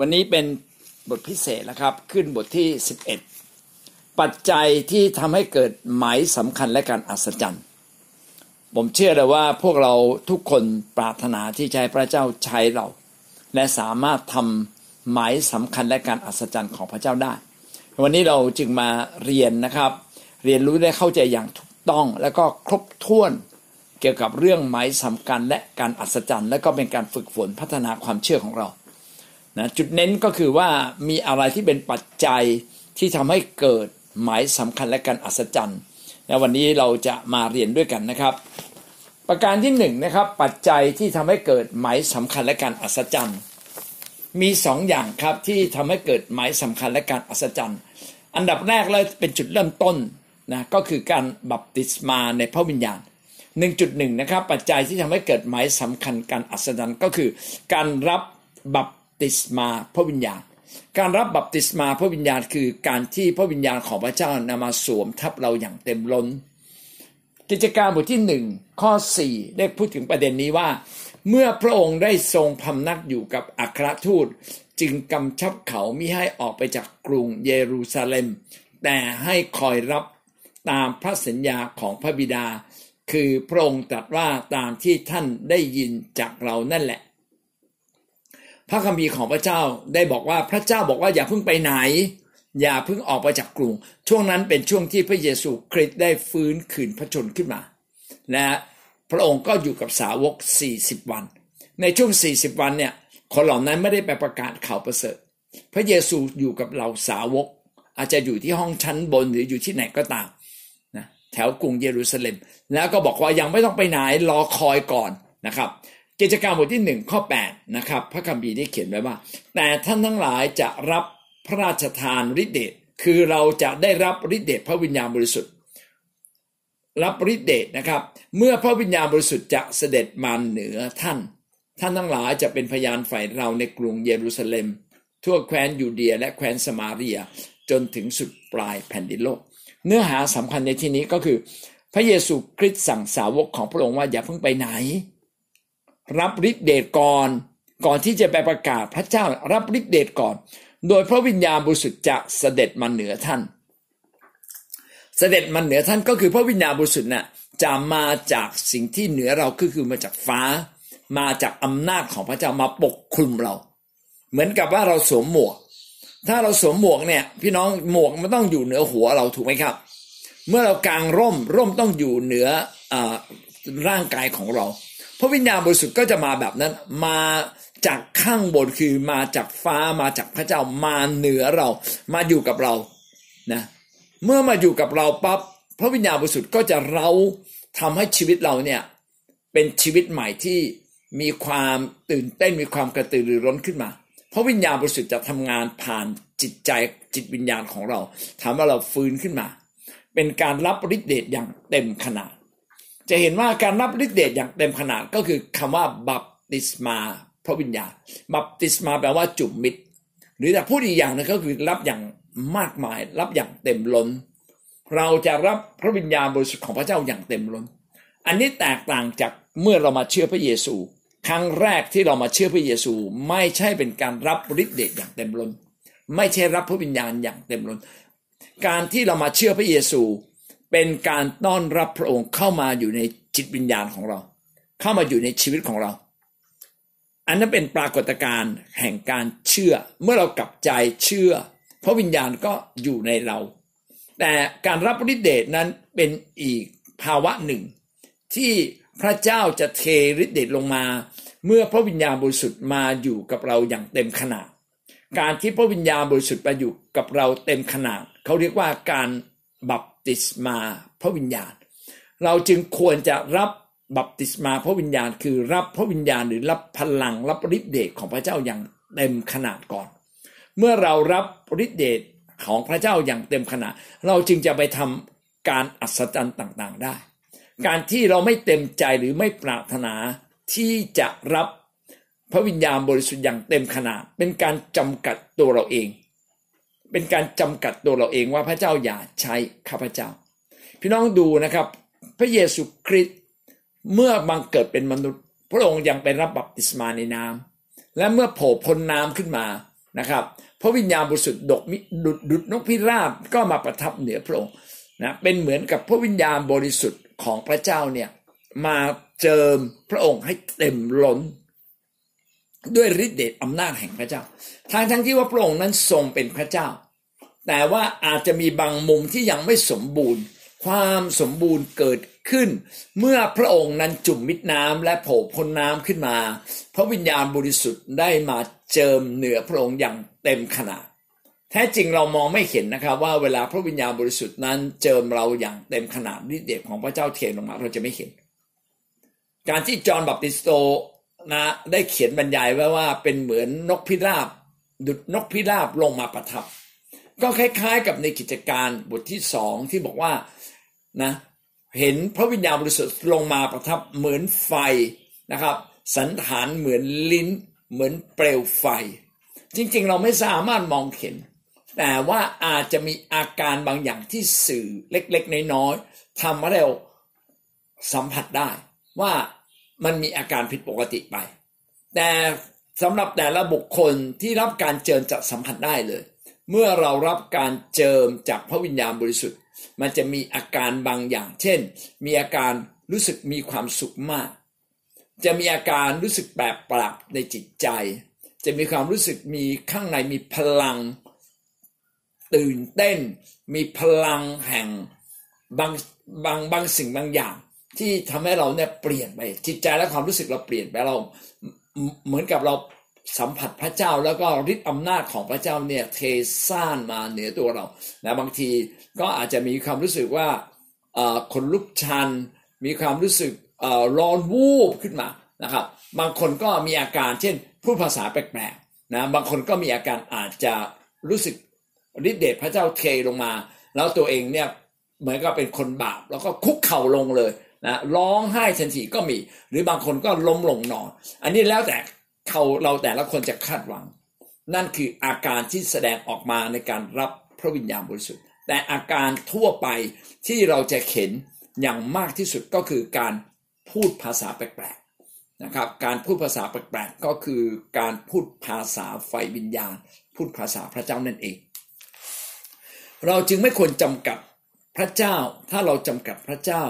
วันนี้เป็นบทพิเศษนะครับ ขึ้นบทที่ 11 ปัจจัยที่ทำให้เกิดหมายสำคัญและการอัศจรรย์ ผมเชื่อเลยว่าพวกเราทุกคนปรารถนาที่ใช้พระเจ้าใช้เรา และสามารถทำหมายสำคัญและการอัศจรรย์ของพระเจ้าได้ วันนี้เราจึงมาเรียนนะครับ เรียนรู้ได้เข้าใจอย่างถูกต้องและก็ครบถ้วนเกี่ยวกับเรื่องหมายสำคัญและการอัศจรรย์ และก็เป็นการฝึกฝนพัฒนาความเชื่อของเรา นะจุดเน้นก็คือว่ามีอะไรที่เป็นปัจจัยที่ทำให้เกิดหมายสำคัญและการอัศจรรย์และวันนี้เราจะมาเรียนด้วยกันนะครับ ประการที่หนึ่งนะครับปัจจัยที่ทำให้เกิดหมายสำคัญและการอัศจรรย์ มีสองอย่างครับที่ทำให้เกิดหมายสำคัญและการอัศจรรย์ อันดับแรกเลยเป็นจุดเริ่มต้นนะก็คือการบัพติศมาในพระวิญญาณ1.1นะครับปัจจัยที่ทำให้เกิดหมายสำคัญการอัศจรรย์ก็คือ การรับบัพ ติศมาพระวิญญาณ การรับบัพติศมาพระวิญญาณคือการที่พระวิญญาณของพระเจ้านำมาสวมทับเราอย่างเต็มล้น กิจการบทที่หนึ่งข้อ4ได้พูดถึงประเด็นนี้ว่า เมื่อพระองค์ได้ทรงพำนักอยู่กับอัครทูต จึงกำชับเขามิให้ออกไปจากกรุงเยรูซาเล็ม แต่ให้คอยรับตามพระสัญญาของพระบิดา คือพระองค์ตรัสว่าตามที่ท่านได้ยินจากเรานั่นแหละ พระคัมภีร์ของพระเจ้าได้บอกว่าพระเจ้าบอกว่าอย่าเพิ่งไปไหน อย่าเพิ่งออกไปจากกรุง ช่วงนั้นเป็นช่วงที่พระเยซูคริสต์ได้ฟื้นคืนพระชนขึ้นมา และพระองค์ก็อยู่กับสาวก 40 วัน ในช่วง 40 วันเนี่ยคนเหล่านั้นไม่ได้ไปประกาศข่าวประเสริฐ พระเยซูอยู่กับเราสาวก อาจจะอยู่ที่ห้องชั้นบนหรืออยู่ที่ไหนก็ตามนะแถวกรุงเยรูซาเล็ม แล้วก็บอกว่ายังไม่ต้องไปไหนรอคอยก่อนนะครับ กิจการบทที่หนึ่งข้อ8นะครับพระคัมภีร์ได้เขียนไว้ว่า แต่ท่านทั้งหลายจะรับพระราชทานฤทธิเดชคือเราจะได้รับฤทธิเดชพระวิญญาณบริสุทธิ์ รับฤทธิเดชนะครับ เมื่อพระวิญญาณบริสุทธิ์จะเสด็จมาเหนือท่าน ท่านทั้งหลายจะเป็นพยานฝ่ายเราในกรุงเยรูซาเล็ม ทั่วแคว้นยูเดีย และแคว้นสมาเรียจนถึงสุดปลายแผ่นดินโลก เนื้อหาสำคัญในที่นี้ก็คือ พระเยซูคริสต์สั่งสาวกของพระองค์ว่าอย่าเพิ่งไปไหน รับฤทธิเดชก่อน ก่อนที่จะไปประกาศพระเจ้ารับฤทธิเดชก่อน โดยพระวิญญาณบริสุทธิ์จะเสด็จมาเหนือท่าน เสด็จมาเหนือท่านก็คือพระวิญญาณบริสุทธิ์น่ะจะมาจากสิ่งที่เหนือเราก็คือมาจากฟ้า มาจากอำนาจของพระเจ้ามาปกคลุมเรา เหมือนกับว่าเราสวมหมวก ถ้าเราสวมหมวกเนี่ยพี่น้องหมวกมันต้องอยู่เหนือหัวเราถูกไหมครับ เมื่อเรากางร่มร่มต้องอยู่เหนืออร่างกายของเรา พระวิญญาณบริสุทธิ์ก็จะมาแบบนั้น มาจากข้างบนคือมาจากฟ้ามาจากพระเจ้ามาเหนือเรา มาอยู่กับเรานะเมื่อมาอยู่กับเราปั๊บพระวิญญาณบริสุทธิ์ก็จะเราทำให้ชีวิตเราเนี่ยเป็นชีวิตใหม่ที่มีความตื่นเต้นมีความกระตือรือร้นขึ้นมาพระวิญญาณบริสุทธิ์จะทำงานผ่านจิตใจจิตวิญญาณของเราทำให้เราฟื้นขึ้นมา เป็นการรับฤทธิเดชอย่างเต็มขนาด จะเห็นว่าการรับฤทธิเดชอย่างเต็มขนาดก็คือคำว่าบัพติศมาพระวิญญาณบัพติศมาแปลว่าจุ่มมิดหรือแต่พูดอีกอย่างนึงก็คือรับอย่างมากมาย รับอย่างเต็มล้น เราจะรับพระวิญญาณบริสุทธิ์ของพระเจ้าอย่างเต็มล้น อันนี้แตกต่างจากเมื่อเรามาเชื่อพระเยซู ครั้งแรกที่เรามาเชื่อพระเยซู ไม่ใช่เป็นการรับฤทธิเดชอย่างเต็มล้น ไม่ใช่รับพระวิญญาณอย่างเต็มล้น การที่เรามาเชื่อพระเยซู เป็นการต้อนรับพระองค์เข้ามาอยู่ในจิตวิญญาณของเรา เข้ามาอยู่ในชีวิตของเรา อันนั้นเป็นปรากฏการณ์แห่งการเชื่อ เมื่อเรากลับใจเชื่อ พระวิญญาณก็อยู่ในเรา แต่การรับฤทธิเดชนั้นเป็นอีกภาวะหนึ่ง ที่พระเจ้าจะเทฤทธิเดชลงมา เมื่อพระวิญญาณบริสุทธิ์มาอยู่กับเราอย่างเต็มขนาดการที่พระวิญญาณบริสุทธิ์มาอยู่กับเราเต็มขนาดเขาเรียกว่าการบัพ ติศมาพระวิญญาณ เราจึงควรจะรับบัพติศมาพระวิญญาณ คือรับพระวิญญาณหรือรับพลังรับฤทธิเดชของพระเจ้าอย่างเต็มขนาดก่อน เมื่อเรารับฤทธิเดชของพระเจ้าอย่างเต็มขนาด เราจึงจะไปทำการอัศจรรย์ต่างๆได้ การที่เราไม่เต็มใจหรือไม่ปรารถนาที่จะรับพระวิญญาณบริสุทธิ์อย่างเต็มขนาด เป็นการจำกัดตัวเราเอง เป็นการจำกัดตัวเราเองว่าพระเจ้าอย่าใช้ข้าพเจ้า พี่น้องดูนะครับ พระเยซูคริสต์เมื่อบังเกิดเป็นมนุษย์ พระองค์ยังไปรับบัพติศมาในน้ำและเมื่อโผล่พ้นน้ำขึ้นมานะครับพระวิญญาณบริสุทธิ์ดกมิดุดดุดนกพิราบก็มาประทับเหนือพระองค์นะเป็นเหมือนกับพระวิญญาณบริสุทธิ์ของพระเจ้าเนี่ยมาเจิมพระองค์ให้เต็มล้น ด้วยฤทธิ์เดชอำนาจแห่งพระเจ้าทางทั้งที่ว่าพระองค์นั้นทรงเป็นพระเจ้า แต่ว่าอาจจะมีบางมุมที่ยังไม่สมบูรณ์ ความสมบูรณ์เกิดขึ้น เมื่อพระองค์นั้นจุ่มมิดน้ำและโผล่พ้นน้ำขึ้นมา พระวิญญาณบริสุทธิ์ได้มาเจิมเหนือพระองค์อย่างเต็มขนาดแท้จริงเรามองไม่เห็นนะครับว่าเวลาพระวิญญาณบริสุทธิ์นั้นเจิมเราอย่างเต็มขนาดฤทธิ์เดชของพระเจ้าเทลงมาเราจะไม่เห็น การที่จอห์นบัพติสโตนะได้เขียนบรรยายไว้ว่าเป็นเหมือนนกพิราบดุดนกพิราบลงมาประทับ ก็คล้าย ๆ กับในกิจการบทที่สองที่บอกว่านะเห็นพระวิญญาณบริสุทธิ์ลงมาประทับเหมือนไฟนะครับ สันฐานเหมือนลิ้น เหมือนเปลวไฟ จริงๆ เราไม่สามารถมองเห็น แต่ว่าอาจจะมีอาการบางอย่างที่สื่อเล็กๆ น้อยๆทำให้เราสัมผัสได้ ว่ามันมีอาการผิดปกติไป แต่สำหรับแต่ละบุคคลที่รับการเจิมจะสัมผัสได้เลย เมื่อเรารับการเจิมจากพระวิญญาณบริสุทธิ์ มันจะมีอาการบางอย่าง เช่น มีอาการรู้สึกมีความสุขมาก จะมีอาการรู้สึกแปลกปรับในจิตใจ จะมีความรู้สึกมีข้างในมีพลัง ตื่นเต้น มีพลังแห่งบางบางบางสิ่งบางอย่าง ที่ทำให้เราเนี่ยเปลี่ยนไปจิตใจและความรู้สึกเราเปลี่ยนไปเราเหมือนกับเรา สัมผัสพระเจ้าแล้วก็ฤทธิ์อำนาจของพระเจ้าเนี่ยเทซ่านมาเหนือตัวเรานะบางทีก็อาจจะมีความรู้สึกว่าคนลุกชัน มีความรู้สึกร้อนวูบขึ้นมานะครับ บางคนก็มีอาการเช่นพูดภาษาแปลกๆนะบางคนก็มีอาการอาจจะรู้สึกฤทธิเดชพระเจ้าเทลงมา แล้วตัวเองเนี่ยเหมือนกับเป็นคนบาปแล้วก็คุกเข่าลงเลยนะร้องไห้ทันทีก็มี หรือบางคนก็ล้มลงนอน อันนี้แล้วแต่ เขาเราแต่ละคนจะคาดหวัง นั่นคืออาการที่แสดงออกมาในการรับพระวิญญาณบริสุทธิ์ แต่อาการทั่วไปที่เราจะเห็นอย่างมากที่สุดก็คือการพูดภาษาแปลกๆนะครับ การพูดภาษาแปลกๆก็คือการพูดภาษาไฟวิญญาณ พูดภาษาพระเจ้านั่นเอง เราจึงไม่ควรจำกัดพระเจ้าถ้าเราจำกัดพระเจ้า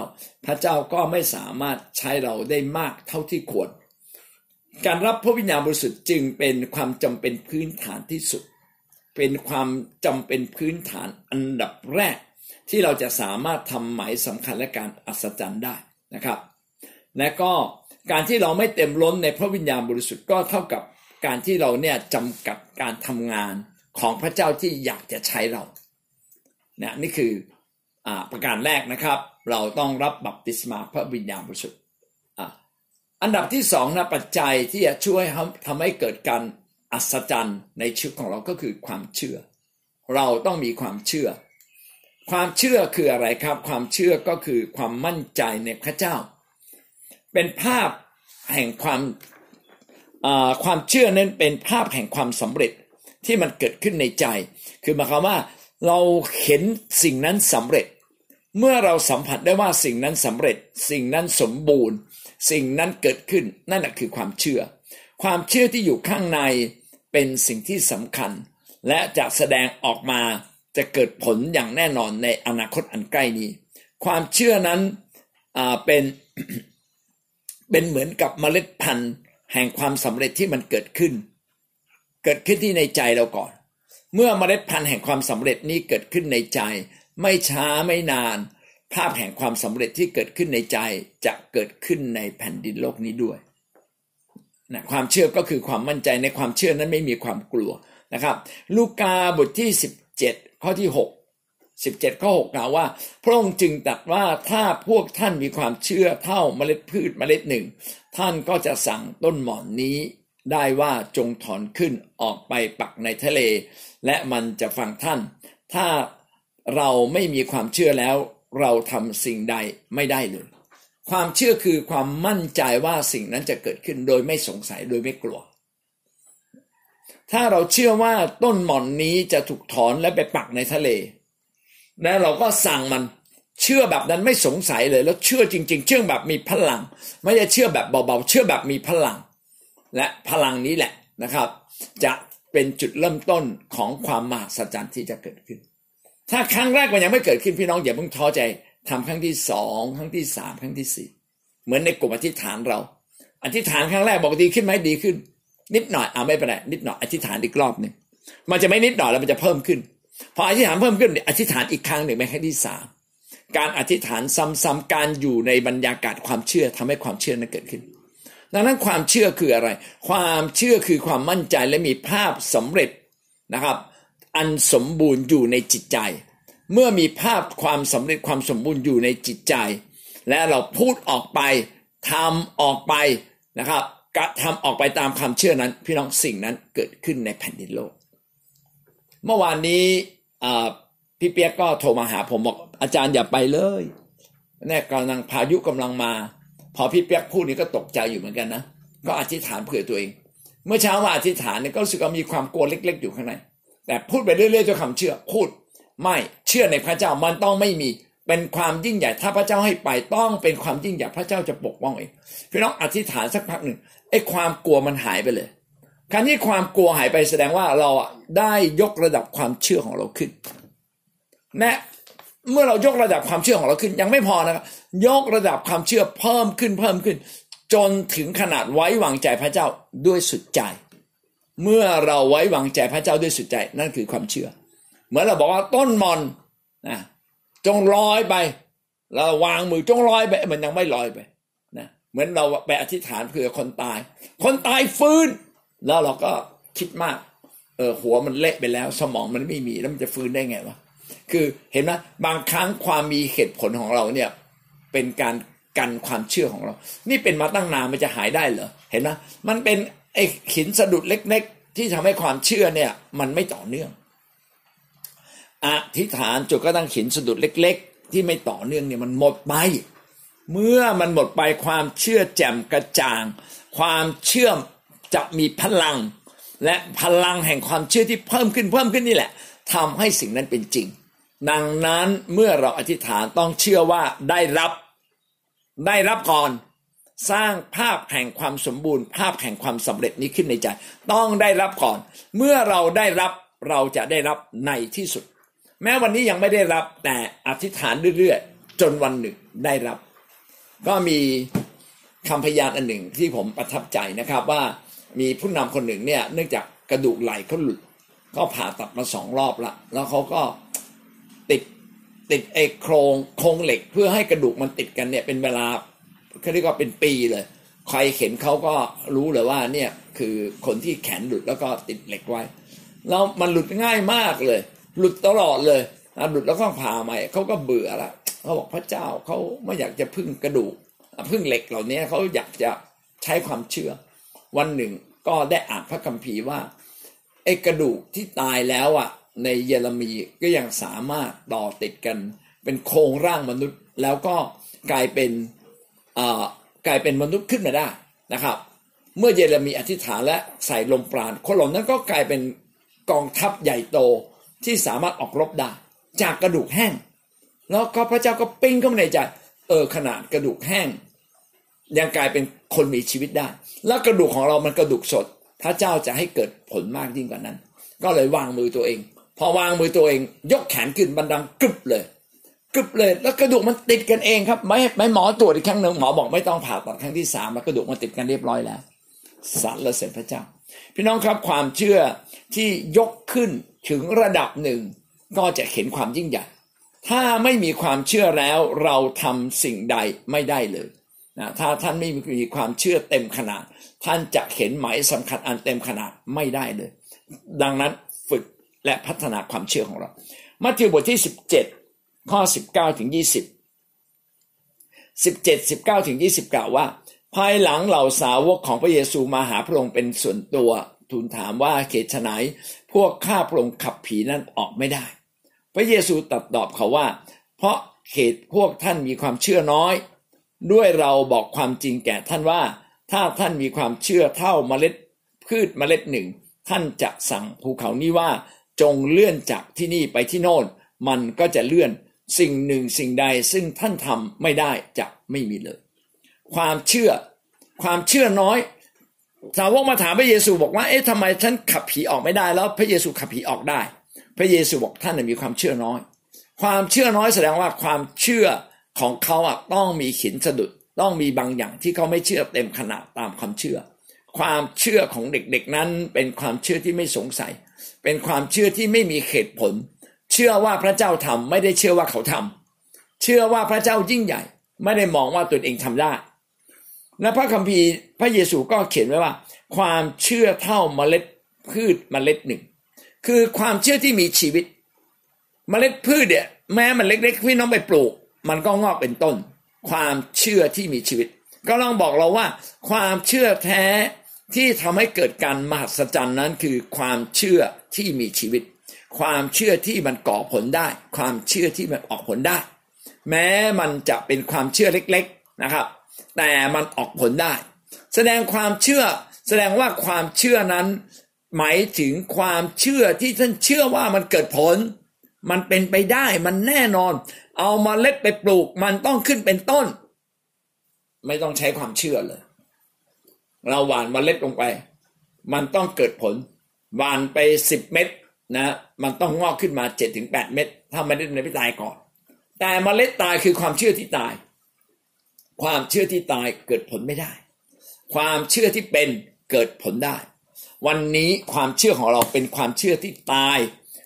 พระเจ้าก็ไม่สามารถใช้เราได้มากเท่าที่ควร การรับพระวิญญาณบริสุทธิ์จึงเป็นความจำเป็นพื้นฐานที่สุด เป็นความจำเป็นพื้นฐานอันดับแรก ที่เราจะสามารถทำหมายสำคัญและการอัศจรรย์ได้นะครับ และก็การที่เราไม่เต็มล้นในพระวิญญาณบริสุทธิ์ก็เท่ากับการที่เราเนี่ยจำกัดการทำงานของพระเจ้าที่อยากจะใช้เราเนี่ยนี่คือประการแรกนะครับ เราต้องรับบัพติศมาพระวิญญาณบริสุทธิ์ อันดับที่สองนะปัจจัยที่จะช่วยทำให้เกิดการอัศจรรย์ในชีวิตของเราก็คือความเชื่อ เราต้องมีความเชื่อ ความเชื่อคืออะไรครับ ความเชื่อก็คือความมั่นใจในพระเจ้า เป็นภาพแห่งความความเชื่อนั้นเป็นภาพแห่งความสำเร็จที่มันเกิดขึ้นในใจ คือหมายความว่าเราเห็นสิ่งนั้นสำเร็จ เมื่อเราสัมผัสได้ว่าสิ่งนั้นสำเร็จ สิ่งนั้นสมบูรณ์ สิ่งนั้นเกิดขึ้นนั่นแหะคือความเชื่อ ความเชื่อที่อยู่ข้างในเป็นสิ่งที่สำคัญ และจะแสดงออกมาจะเกิดผลอย่างแน่นอนในอนาคตอันใกล้นี้ ความเชื่อนั้นเป็นเป็นเหมือนกับเมล็ดพันธุ์ แห่งความสำเร็จที่มันเกิดขึ้น เกิดขึ้นที่ในใจเราก่อน เมื่อเมล็ดพันธุ์แห่งความสำเร็จนี้เกิดขึ้นในใจ ไม่ช้าไม่นาน ภาพแห่งความสำเร็จที่เกิดขึ้นในใจจะเกิดขึ้นในแผ่นดินโลกนี้ด้วยนะความเชื่อก็คือความมั่นใจในความเชื่อนั้นไม่มีความกลัวนะครับ ลูกาบทที่ 17 ข้อที่ 6 17 ข้อ 6กล่าวว่า พระองค์จึงตรัสว่าถ้าพวกท่านมีความเชื่อเท่าเมล็ดพืชเมล็ดหนึ่ง ท่านก็จะสั่งต้นหมอนนี้ได้ว่าจงถอนขึ้นออกไปปักในทะเล และมันจะฟังท่าน ถ้าเราไม่มีความเชื่อแล้ว เราทำสิ่งใดไม่ได้เลย ความเชื่อคือความมั่นใจว่าสิ่งนั้นจะเกิดขึ้นโดยไม่สงสัยโดยไม่กลัว ถ้าเราเชื่อว่าต้นหม่อนนี้จะถูกถอนและไปปักในทะเล และเราก็สั่งมันเชื่อแบบนั้นไม่สงสัยเลย แล้วเชื่อจริง ๆ เชื่อแบบมีพลัง ไม่ใช่เชื่อแบบเบาๆ เชื่อแบบมีพลัง และพลังนี้แหละนะครับ จะเป็นจุดเริ่มต้นของความมหัศจรรย์ที่จะเกิดขึ้น ถ้าครั้งแรกมันยังไม่เกิดขึ้นพี่น้องอย่าเพิ่งท้อใจทำครั้งที่สองครั้งที่สามครั้งที่สี่เหมือนในกลุ่มอธิษฐานเรา อธิษฐานครั้งแรกบอกดีขึ้นไหมดีขึ้น นิดหน่อยเอาไม่เป็นไรนิดหน่อยอธิษฐานอีกรอบหนึ่งมันจะไม่นิดหน่อยแล้วมันจะเพิ่มขึ้นพออธิษฐานเพิ่มขึ้นอธิษฐานอีกครั้งหนึ่งเป็นครั้งที่สามการอธิษฐานซ้ำๆการอยู่ในบรรยากาศความเชื่อทำให้ความเชื่อนั้นเกิดขึ้น ดังนั้นความเชื่อคืออะไร ความเชื่อคือความมั่นใจและมีภาพสำเร็จนะครับ อันสมบูรณ์อยู่ในจิตใจ เมื่อมีภาพความสำเร็จความสมบูรณ์อยู่ในจิตใจ และเราพูดออกไปทำออกไปนะครับกระทำออกไปตามความเชื่อนั้น พี่น้องสิ่งนั้นเกิดขึ้นในแผ่นดินโลก เมื่อวานนี้พี่เปียกก็โทรมาหาผมบอกอาจารย์อย่าไปเลยแน่กำลังพายุกำลังมา พอพี่เปียกพูดนี้ก็ตกใจอยู่เหมือนกันนะก็อธิษฐานเผื่อตัวเอง เมื่อเช้ามาอธิษฐานเนี่ยก็รู้สึกว่ามีความกลัวเล็ก ๆ อยู่ข้างใน แต่พูดไปเรื่อยๆด้วยคำเชื่อพูดไม่เชื่อในพระเจ้ามันต้องไม่มีเป็นความยิ่งใหญ่ถ้าพระเจ้าให้ไปต้องเป็นความยิ่งใหญ่พระเจ้าจะปกป้องเองพี่น้องอธิษฐานสักพักหนึ่งไอ้ความกลัวมันหายไปเลยการที่ความกลัวหายไปแสดงว่าเราได้ยกระดับความเชื่อของเราขึ้นนะเมื่อเรายกระดับความเชื่อของเราขึ้น ยังไม่พอนะครับยกระดับความเชื่อเพิ่มขึ้นเพิ่มขึ้น จนถึงขนาดไว้วางใจพระเจ้าด้วยสุดใจ เมื่อเราไว้วางใจพระเจ้าด้วยสุดใจนั่นคือความเชื่อ เหมือนเราบอกว่าต้นมอนนะจงลอยไป เราวางมือจงลอยไปมันยังไม่ลอยไปนะเหมือนเราไปอธิษฐานเผื่อคนตาย คนตายฟื้น แล้วเราก็คิดมากเออหัวมันเละไปแล้ว สมองมันไม่มีแล้วมันจะฟื้นได้ไงวะคือเห็นไหมบางครั้งความมีเหตุผลของเราเนี่ยเป็นการกันความเชื่อของเรา นี่เป็นมาตั้งนานมันจะหายได้เหรอเห็นไหมมันเป็น ไอ้หินสะดุดเล็ก ๆ ที่ทำให้ความเชื่อเนี่ย มันไม่ต่อเนื่องอธิษฐานจุดก็ตั้งหินสะดุดเล็ก ๆ ที่ไม่ต่อเนื่องเนี่ยมันหมดไปเมื่อมันหมดไปความเชื่อแจ่มกระจ่าง ความเชื่อจะมีพลัง และพลังแห่งความเชื่อที่เพิ่มขึ้นเพิ่มขึ้นนี่แหละทำให้สิ่งนั้นเป็นจริง ดังนั้นเมื่อเราอธิษฐานต้องเชื่อว่าได้รับ ได้รับก่อน สร้างภาพแห่งความสมบูรณ์ ภาพแห่งความสำเร็จนี้ขึ้นในใจ ต้องได้รับก่อน เมื่อเราได้รับเราจะได้รับในที่สุด แม้วันนี้ยังไม่ได้รับแต่อธิษฐานเรื่อยๆ จนวันหนึ่งได้รับ ก็มีคำพยานอันหนึ่งที่ผมประทับใจนะครับว่ามีผู้นำคนหนึ่งเนี่ยเนื่องจากกระดูกไหล่เขาหลุด ก็ผ่าตัดมาสองรอบละแล้วเขาก็ติดติดไอ้โครงโครงเหล็กเพื่อให้กระดูกมันติดกันเนี่ยเป็นเวลา เขาเรียกว่าเป็นปีเลย ใครเห็นเขาก็รู้เลยว่าเนี่ยคือคนที่แขนหลุดแล้วก็ติดเหล็กไว้แล้วมันหลุดง่ายมากเลย หลุดตลอดเลยหลุดแล้วก็ผ่าใหม่เขาก็เบื่อละเขาบอกพระเจ้าเขาไม่อยากจะพึ่งกระดูกพึ่งเหล็กเหล่านี้เขาอยากจะใช้ความเชื่อ วันหนึ่งก็ได้อ่านพระคัมภีร์ว่าไอ้กระดูกที่ตายแล้วอะ ในเยเรมีก็ยังสามารถต่อติดกัน เป็นโครงร่างมนุษย์ แล้วก็กลายเป็น กลายเป็นมนุษย์ขึ้นมาได้นะครับ เมื่อเยเรมีอธิษฐานและใส่ลมปราณคนเหล่านั้นก็กลายเป็นกองทัพใหญ่โตที่สามารถออกรบได้จากกระดูกแห้ง แล้วก็พระเจ้าก็ปิ้งเข้ามาในใจเออขนาดกระดูกแห้ง ยังกลายเป็นคนมีชีวิตได้ แล้วกระดูกของเรามันกระดูกสด พระเจ้าจะให้เกิดผลมากยิ่งกว่านั้น ก็เลยวางมือตัวเอง พอวางมือตัวเอง ยกแขนขึ้นบันดังกึบเลย กึบเลย แล้วกระดูกมันติดกันเองครับ ไม่ไม่หมอตรวจอีกครั้งหนึ่งหมอบอกไม่ต้องผ่าตัดครั้งที่สามแล้วกระดูกมันติดกันเรียบร้อยแล้วสรรเสร็จพระเจ้า พี่น้องครับความเชื่อที่ยกขึ้นถึงระดับหนึ่ง ก็จะเห็นความยิ่งใหญ่ถ้าไม่มีความเชื่อแล้วเราทำสิ่งใดไม่ได้เลยนะถ้าท่านไม่มีความเชื่อเต็มขนาด ท่านจะเห็นหมายสำคัญอันเต็มขนาดไม่ได้เลย ดังนั้นฝึกและพัฒนาความเชื่อของเรา มัทธิวบทที่ 17 ข้อ 19ถึง20 17 19ถึง20 กล่าวว่า ภายหลังเหล่าสาวกของพระเยซูมาหาพระองค์เป็นส่วนตัว ทูลถามว่าเขตไหนพวกข้าพระองค์ขับผีนั้นออกไม่ได้ พระเยซูตรัสตอบเขาว่า เพราะเขตพวกท่านมีความเชื่อน้อย ด้วยเราบอกความจริงแก่ท่านว่า ถ้าท่านมีความเชื่อเท่าเมล็ดพืชเมล็ดหนึ่ง ท่านจะสั่งภูเขานี้ว่าจงเลื่อนจากที่นี่ไปที่โน่น มันก็จะเลื่อน สิ่งหนึ่งสิ่งใดซึ่งท่านทำไม่ได้จะไม่มีเลย ความเชื่อความเชื่อน้อย สาวกมาถามพระเยซูบอกว่าเอ๊ะทำไมท่านขับผีออกไม่ได้แล้ว พระเยซูขับผีออกได้ พระเยซูบอกท่านมีความเชื่อน้อย ความเชื่อน้อยแสดงว่าความเชื่อของเขาอะต้องมีขินสะดุดต้องมีบางอย่างที่เขาไม่เชื่อเต็มขนาดตามความเชื่อ ความเชื่อของเด็กๆนั้นเป็นความเชื่อที่ไม่สงสัย เป็นความเชื่อที่ไม่มีเหตุผล เชื่อว่าพระเจ้าทำไม่ได้เชื่อว่าเขาทำเชื่อว่าพระเจ้ายิ่งใหญ่ ไม่ได้มองว่าตนเองทำได้และพระคัมภีร์พระเยซูก็เขียนไว้ว่า ความเชื่อเท่าเมล็ดพืชเมล็ดหนึ่ง คือความเชื่อที่มีชีวิต เมล็ดพืชเนี่ยแม้มันเล็กๆพี่น้องไปปลูก มันก็งอกเป็นต้น ความเชื่อที่มีชีวิต ก็ลองบอกเราว่า ความเชื่อแท้ที่ทำให้เกิดการมหัศจรรย์นั้นคือความเชื่อที่มีชีวิต ความเชื่อที่มันก่อผลได้ ความเชื่อที่มันออกผลได้ แม้มันจะเป็นความเชื่อเล็กๆนะครับ แต่มันออกผลได้ แสดงความเชื่อแสดงว่าความเชื่อนั้น หมายถึงความเชื่อที่ท่านเชื่อว่ามันเกิดผล มันเป็นไปได้มันแน่นอน เอามาเล็ดไปปลูกมันต้องขึ้นเป็นต้น ไม่ต้องใช้ความเชื่อเลย เราหว่านมาเล็ดลงไป มันต้องเกิดผลหว่านไปสิบเม็ด นะมันต้องงอกขึ้นมาเจ็ดถึงแปดเม็ดถ้ามันได้ไม่ตายก่อน แต่เมล็ดตายคือความเชื่อที่ตาย ความเชื่อที่ตายเกิดผลไม่ได้ ความเชื่อที่เป็นเกิดผลได้ วันนี้ความเชื่อของเราเป็นความเชื่อที่ตาย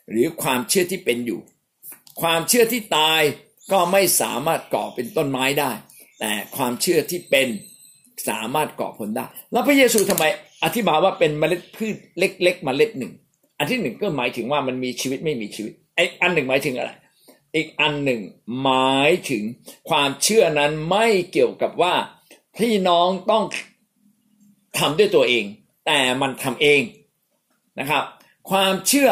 หรือความเชื่อที่เป็นอยู่ ความเชื่อที่ตายก็ไม่สามารถก่อเป็นต้นไม้ได้ แต่ความเชื่อที่เป็นสามารถก่อผลได้ แล้วพระเยซูทำไมอธิบายว่าเป็นเมล็ดพืชเล็ก ๆ เมล็ดหนึ่ง อันที่หนึ่งก็หมายถึงว่ามันมีชีวิตไม่มีชีวิตไอ้อันหนึ่งหมายถึงอะไร อีกอันหนึ่งหมายถึงความเชื่อนั้นไม่เกี่ยวกับว่าพี่น้องต้องทำด้วยตัวเอง แต่มันทำเองนะครับ ความเชื่อ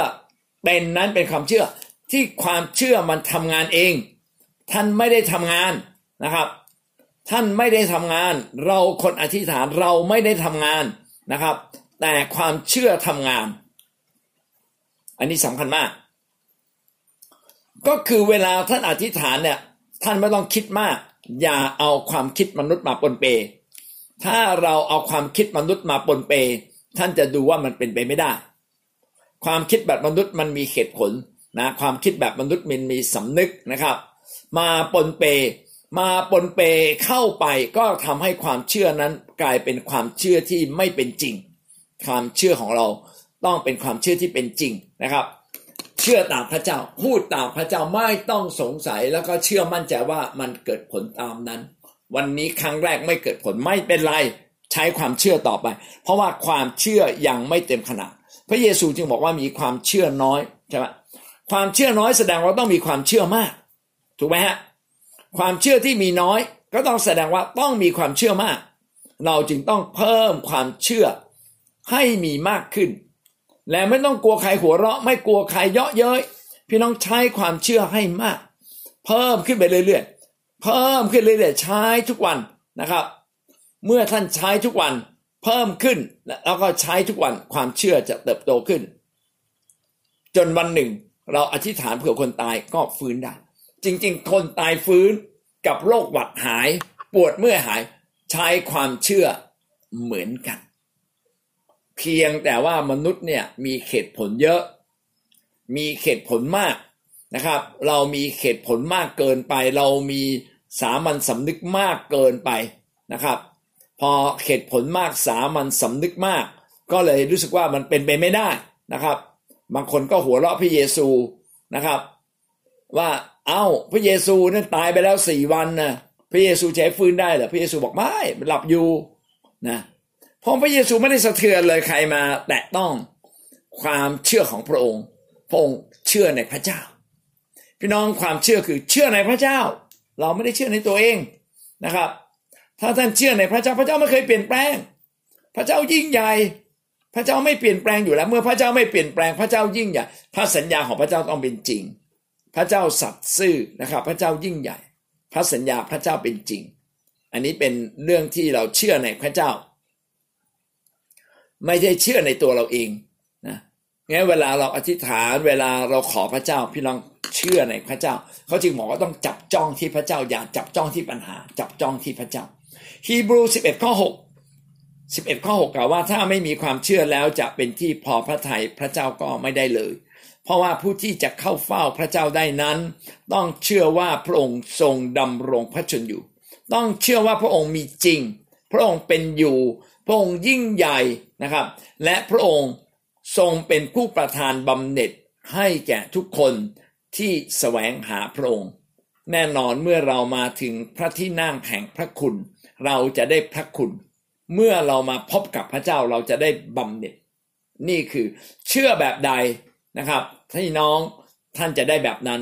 เป็นนั้นเป็นความเชื่อที่ความเชื่อมันทำงานเอง ท่านไม่ได้ทำงานนะครับ ท่านไม่ได้ทำงาน เราคนอธิษฐานเราไม่ได้ทำงานนะครับ แต่ความเชื่อทำงาน อันนี้สำคัญมาก ก็คือเวลาท่านอธิษฐานเนี่ย ท่านไม่ต้องคิดมาก อย่าเอาความคิดมนุษย์มาปนเป ถ้าเราเอาความคิดมนุษย์มาปนเป ท่านจะดูว่ามันเป็นไปไม่ได้ ความคิดแบบมนุษย์มันมีเหตุผลนะความคิดแบบมนุษย์มันมีสำนึกนะครับ มาปนเป มาปนเปเข้าไปก็ทำให้ความเชื่อนั้นกลายเป็นความเชื่อที่ไม่เป็นจริง ความเชื่อของเราต้องเป็นความเชื่อที่เป็นจริง นะครับ เชื่อตามพระเจ้า พูดตามพระเจ้าไม่ต้องสงสัยแล้วก็เชื่อมั่นใจว่ามันเกิดผลตามนั้น วันนี้ครั้งแรกไม่เกิดผลไม่เป็นไรใช้ความเชื่อต่อไป เพราะว่าความเชื่อยังไม่เต็มขนาดพระเยซูจึงบอกว่ามีความเชื่อน้อยใช่ไหมความเชื่อน้อยแสดงว่าต้องมีความเชื่อมาก ถูกไหมฮะความเชื่อที่มีน้อยก็ต้องแสดงว่าต้องมีความเชื่อมาก เราจึงต้องเพิ่มความเชื่อให้มีมากขึ้น และไม่ต้องกลัวใครหัวเราะ ไม่กลัวใครเยาะเย้ยพี่น้องใช้ความเชื่อให้มาก เพิ่มขึ้นไปเรื่อยๆเพิ่มขึ้นเรื่อยๆใช้ทุกวันนะครับ เมื่อท่านใช้ทุกวัน เพิ่มขึ้นแล้วก็ใช้ทุกวันความเชื่อจะเติบโตขึ้น จนวันหนึ่ง เราอธิษฐานเผื่อคนตายก็ฟื้นได้จริง ๆ คนตายฟื้นกับโรคหวัดหาย ปวดเมื่อหาย ใช้ความเชื่อเหมือนกัน เพียงแต่ว่ามนุษย์เนี่ยมีเหตุผลเยอะ มีเหตุผลมากนะครับ เรามีเหตุผลมากเกินไป เรามีสามัญสำนึกมากเกินไปนะครับ พอเหตุผลมากสามัญสำนึกมาก ก็เลยรู้สึกว่ามันเป็นไปไม่ได้นะครับ บางคนก็หัวเราะพระเยซูนะครับ ว่าเอา้าพระเยซูนั่นตายไปแล้วสี่วันนะพระเยซูใช้ฟื้นได้เหรอพระเยซูบอกไม่หลับอยู่นะ พราะพระเยซูไม่ได้สะเทือนเลยใครมาแตะต้องความเชื่อของพระองค์ พระองค์เชื่อในพระเจ้า พี่น้องความเชื่อคือเชื่อในพระเจ้า เราไม่ได้เชื่อในตัวเองนะครับ ถ้าท่านเชื่อในพระเจ้าพระเจ้าไม่เคยเปลี่ยนแปลง พระเจ้ายิ่งใหญ่พระเจ้าไม่เปลี่ยนแปลงอยู่แล้ว เมื่อพระเจ้าไม่เปลี่ยนแปลงพระเจ้ายิ่งใหญ่พระสัญญาของพระเจ้าต้องเป็นจริง พระเจ้าสัตย์ซื่อนะครับ พระเจ้ายิ่งใหญ่ พระสัญญาพระเจ้าเป็นจริง อันนี้เป็นเรื่องที่เราเชื่อในพระเจ้า ไม่ใช่เชื่อในตัวเราเองนะงั้นเวลาเราอธิษฐานเวลาเราขอพระเจ้า พี่น้องเชื่อในพระเจ้า เขาจึงบอกว่าต้องจับจ้องที่พระเจ้า อย่าจับจ้องที่ปัญหา จับจ้องที่พระเจ้าฮีบรู11ข้อ6 11ข้อ6กล่าวว่าถ้าไม่มีความเชื่อแล้วจะเป็นที่พอพระทัยพระเจ้าก็ไม่ได้เลย เพราะว่าผู้ที่จะเข้าเฝ้าพระเจ้าได้นั้น ต้องเชื่อว่าพระองค์ทรงดำรงพระชนอยู่ ต้องเชื่อว่าพระองค์มีจริง พระองค์เป็นอยู่ พระองค์ยิ่งใหญ่ นะครับ และพระองค์ทรงเป็นผู้ประทานบำเหน็จให้แก่ทุกคนที่แสวงหาพระองค์ แน่นอนเมื่อเรามาถึงพระที่นั่งแห่งพระคุณ เราจะได้พระคุณ เมื่อเรามาพบกับพระเจ้าเราจะได้บำเหน็จ นี่คือเชื่อแบบใดนะครับที่น้องท่านจะได้แบบนั้น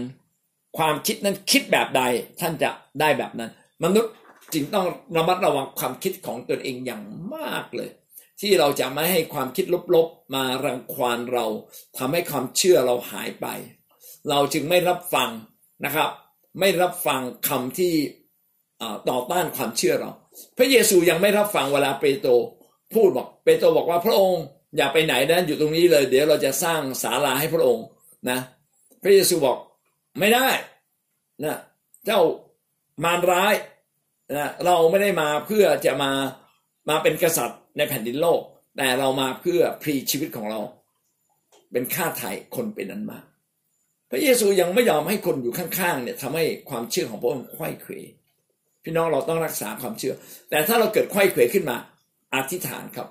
ความคิดนั้นคิดแบบใดท่านจะได้แบบนั้น มนุษย์จึงต้องระมัดระวังความคิดของตนเองอย่างมากเลย ที่เราจะไม่ให้ความคิดลบๆ มารังควานเราทำให้ความเชื่อเราหายไป เราจึงไม่รับฟังนะครับ ไม่รับฟังคำที่ต่อต้านความเชื่อเรา พระเยซูยังไม่รับฟังเวลาเปโตรพูดบอกเปโตรบอกว่าพระองค์อย่าไปไหนนะอยู่ตรงนี้เลย เดี๋ยวเราจะสร้างศาลาให้พระองค์นะพระเยซูบอกไม่ได้นะเจ้ามารร้ายนะเราไม่ได้มาเพื่อจะมา มาเป็นกษัตริย์ในแผ่นดินโลก แต่เรามาเพื่อพรีชีวิตของเรา เป็นค่าไถ่คนเป็นนั้นมากพระเยซูยังไม่ยอมให้คนอยู่ข้างๆเนี่ยทำให้ความเชื่อของพระองค์ไข้เขวพี่น้องเราต้องรักษาความเชื่อ แต่ถ้าเราเกิดไข้เขวขึ้นมา อธิษฐานครับ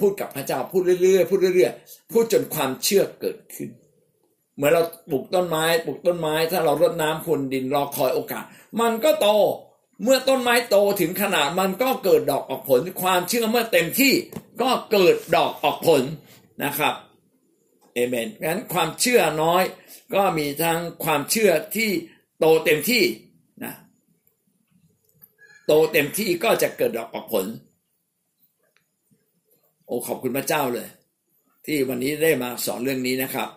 พูดกับพระเจ้าพูดเรื่อยๆพูดเรื่อยๆพูดจนความเชื่อเกิดขึ้น เหมือนเราปลูกต้นไม้ ปลูกต้นไม้ ถ้าเรารดน้ำพรวนดินรอคอยโอกาส มันก็โต เมื่อต้นไม้โตถึงขนาดมันก็เกิดดอกออกผล ความเชื่อเมื่อเต็มที่ก็เกิดดอกออกผลนะครับเอเมนงั้นความเชื่อน้อยก็มีทั้งความเชื่อที่โตเต็มที่นะโตเต็มที่ก็จะเกิดดอกออกผล โอ้ขอบคุณพระเจ้าเลย ที่วันนี้ได้มาสอนเรื่องนี้นะครับ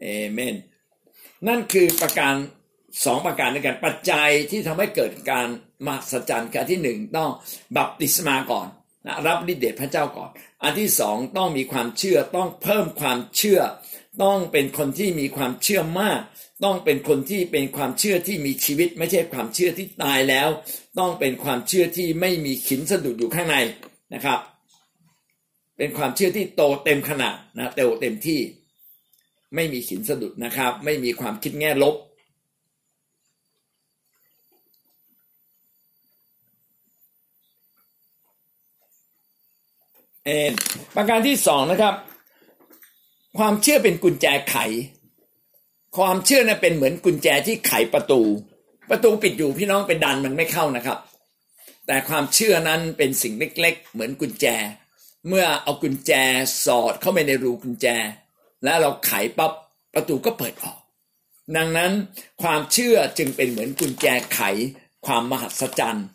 เอเมน นั่นคือประการสองประการในการปัจจัยที่ทำให้เกิดการมาสัจจันการที่หนึ่งต้องบัพติศมาก่อนนะรับฤทธิเดชพระเจ้าก่อน อันที่สองต้องมีความเชื่อต้องเพิ่มความเชื่อ ต้องเป็นคนที่มีความเชื่อมาก ต้องเป็นคนที่เป็นความเชื่อที่มีชีวิต ไม่ใช่ความเชื่อที่ตายแล้ว ต้องเป็นความเชื่อที่ไม่มีขินสะดุดอยู่ข้างในนะครับ เป็นความเชื่อที่โตเต็มขนาดนะเต็มเต็มที่ ไม่มีขินสะดุดนะครับ ไม่มีความคิดแง่ลบ เอประการที่สองนะครับ ความเชื่อเป็นกุญแจไข ความเชื่อนะเป็นเหมือนกุญแจที่ไขประตู ประตูปิดอยู่พี่น้องเป็นดันมันไม่เข้านะครับ แต่ความเชื่อนั้นเป็นสิ่งเล็ก ๆ เหมือนกุญแจ เมื่อเอากุญแจสอดเข้าไปในรูกุญแจ แล้วเราไขปั๊บประตูก็เปิดออก ดังนั้นความเชื่อจึงเป็นเหมือนกุญแจไขความมหัศจรรย์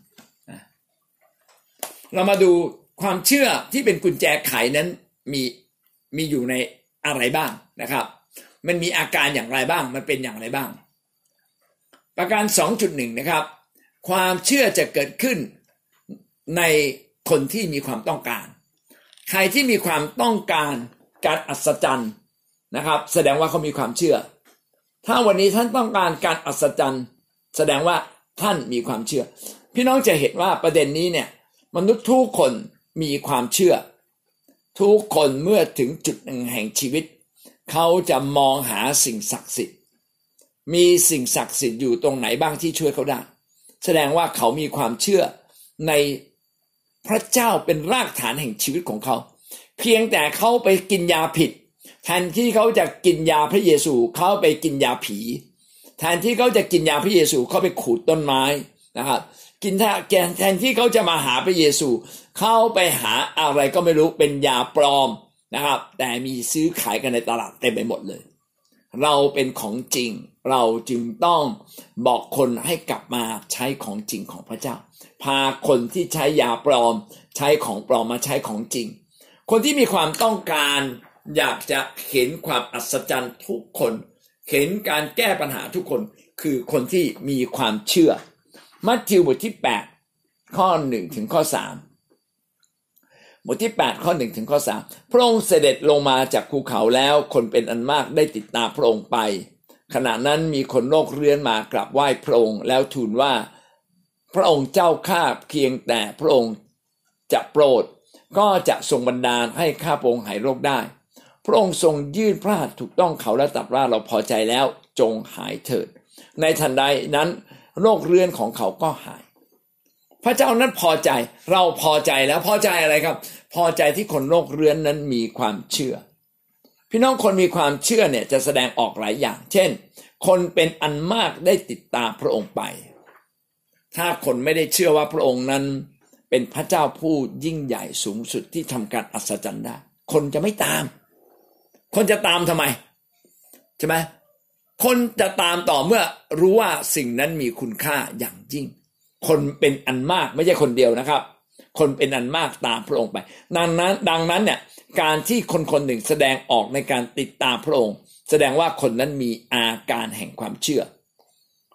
เรามาดูความเชื่อที่เป็นกุญแจไขนั้นมีมีอยู่ในอะไรบ้างนะครับ มันมีอาการอย่างไรบ้าง มันเป็นอย่างไรบ้าง ประการ 2.1 นะครับ ความเชื่อจะเกิดขึ้นในคนที่มีความต้องการ ใครที่มีความต้องการการอัศจรรย์ นะครับ แสดงว่าเขามีความเชื่อ ถ้าวันนี้ท่านต้องการการอัศจรรย์ แสดงว่าท่านมีความเชื่อ พี่น้องจะเห็นว่าประเด็นนี้เนี่ย มนุษย์ทุกคนมีความเชื่อ ทุกคนเมื่อถึงจุดหนึ่งแห่งชีวิต เขาจะมองหาสิ่งศักดิ์สิทธิ์ มีสิ่งศักดิ์สิทธิ์อยู่ตรงไหนบ้างที่ช่วยเขาได้ แสดงว่าเขามีความเชื่อในพระเจ้าเป็นรากฐานแห่งชีวิตของเขา เพียงแต่เขาไปกินยาผิด แทนที่เขาจะกินยาพระเยซูเขาไปกินยาผี แทนที่เขาจะกินยาพระเยซูเขาไปขูดต้นไม้นะครับกินแทนแทนที่เขาจะมาหาพระเยซูเขาไปหาอะไรก็ไม่รู้เป็นยาปลอมนะครับ แต่มีซื้อขายกันในตลาดเต็มไปหมดเลย เราเป็นของจริง เราจึงต้องบอกคนให้กลับมาใช้ของจริงของพระเจ้า พาคนที่ใช้ยาปลอม ใช้ของปลอมมาใช้ของจริง คนที่มีความต้องการ อยากจะเห็นความอัศจรรย์ทุกคน เห็นการแก้ปัญหาทุกคนคือคนที่มีความเชื่อ มัทธิวบทที่ 8 ข้อ 1 ถึงข้อ 3 บทที่ 8 ข้อ 1 ถึงข้อ 3 พระองค์เสด็จลงมาจากภูเขาแล้วคนเป็นอันมากได้ติดตามพระองค์ไป ขณะนั้นมีคนโรคเรื้อนมากราบไหว้พระองค์แล้วทูลว่าพระองค์เจ้าข้าเพียงแต่พระองค์จะโปรด ก็จะทรงบันดาลให้ข้าพระองค์หายโรคได้ ระองค์ทรงยื่นพระหัตถ์ถูกต้องเขาและตัดว่าเราพอใจแล้วจงหายเถิด ในทันใดนั้นโรคเรื้อนของเขาก็หาย พระเจ้านั้นพอใจเราพอใจแล้วพอใจอะไรครับ พอใจที่คนโรคเรื้อนนั้นมีความเชื่อ พี่น้องคนมีความเชื่อเนี่ยจะแสดงออกหลายอย่าง เช่น คนเป็นอันมากได้ติดตามพระองค์ไป ถ้าคนไม่ได้เชื่อว่าพระองค์นั้นเป็นพระเจ้าผู้ยิ่งใหญ่สูงสุดที่ทำการอัศจรรย์ได้ คนจะไม่ตาม คนจะตามทำไมใช่ไหมคนจะตามต่อเมื่อรู้ว่าสิ่งนั้นมีคุณค่าอย่างยิ่ง คนเป็นอันมากไม่ใช่คนเดียวนะครับ คนเป็นอันมากตามพระองค์ไป ดังนั้นดังนั้นเนี่ยการที่คนคนหนึ่งแสดงออกในการติดตามพระองค์ แสดงว่าคนนั้นมีอาการแห่งความเชื่อ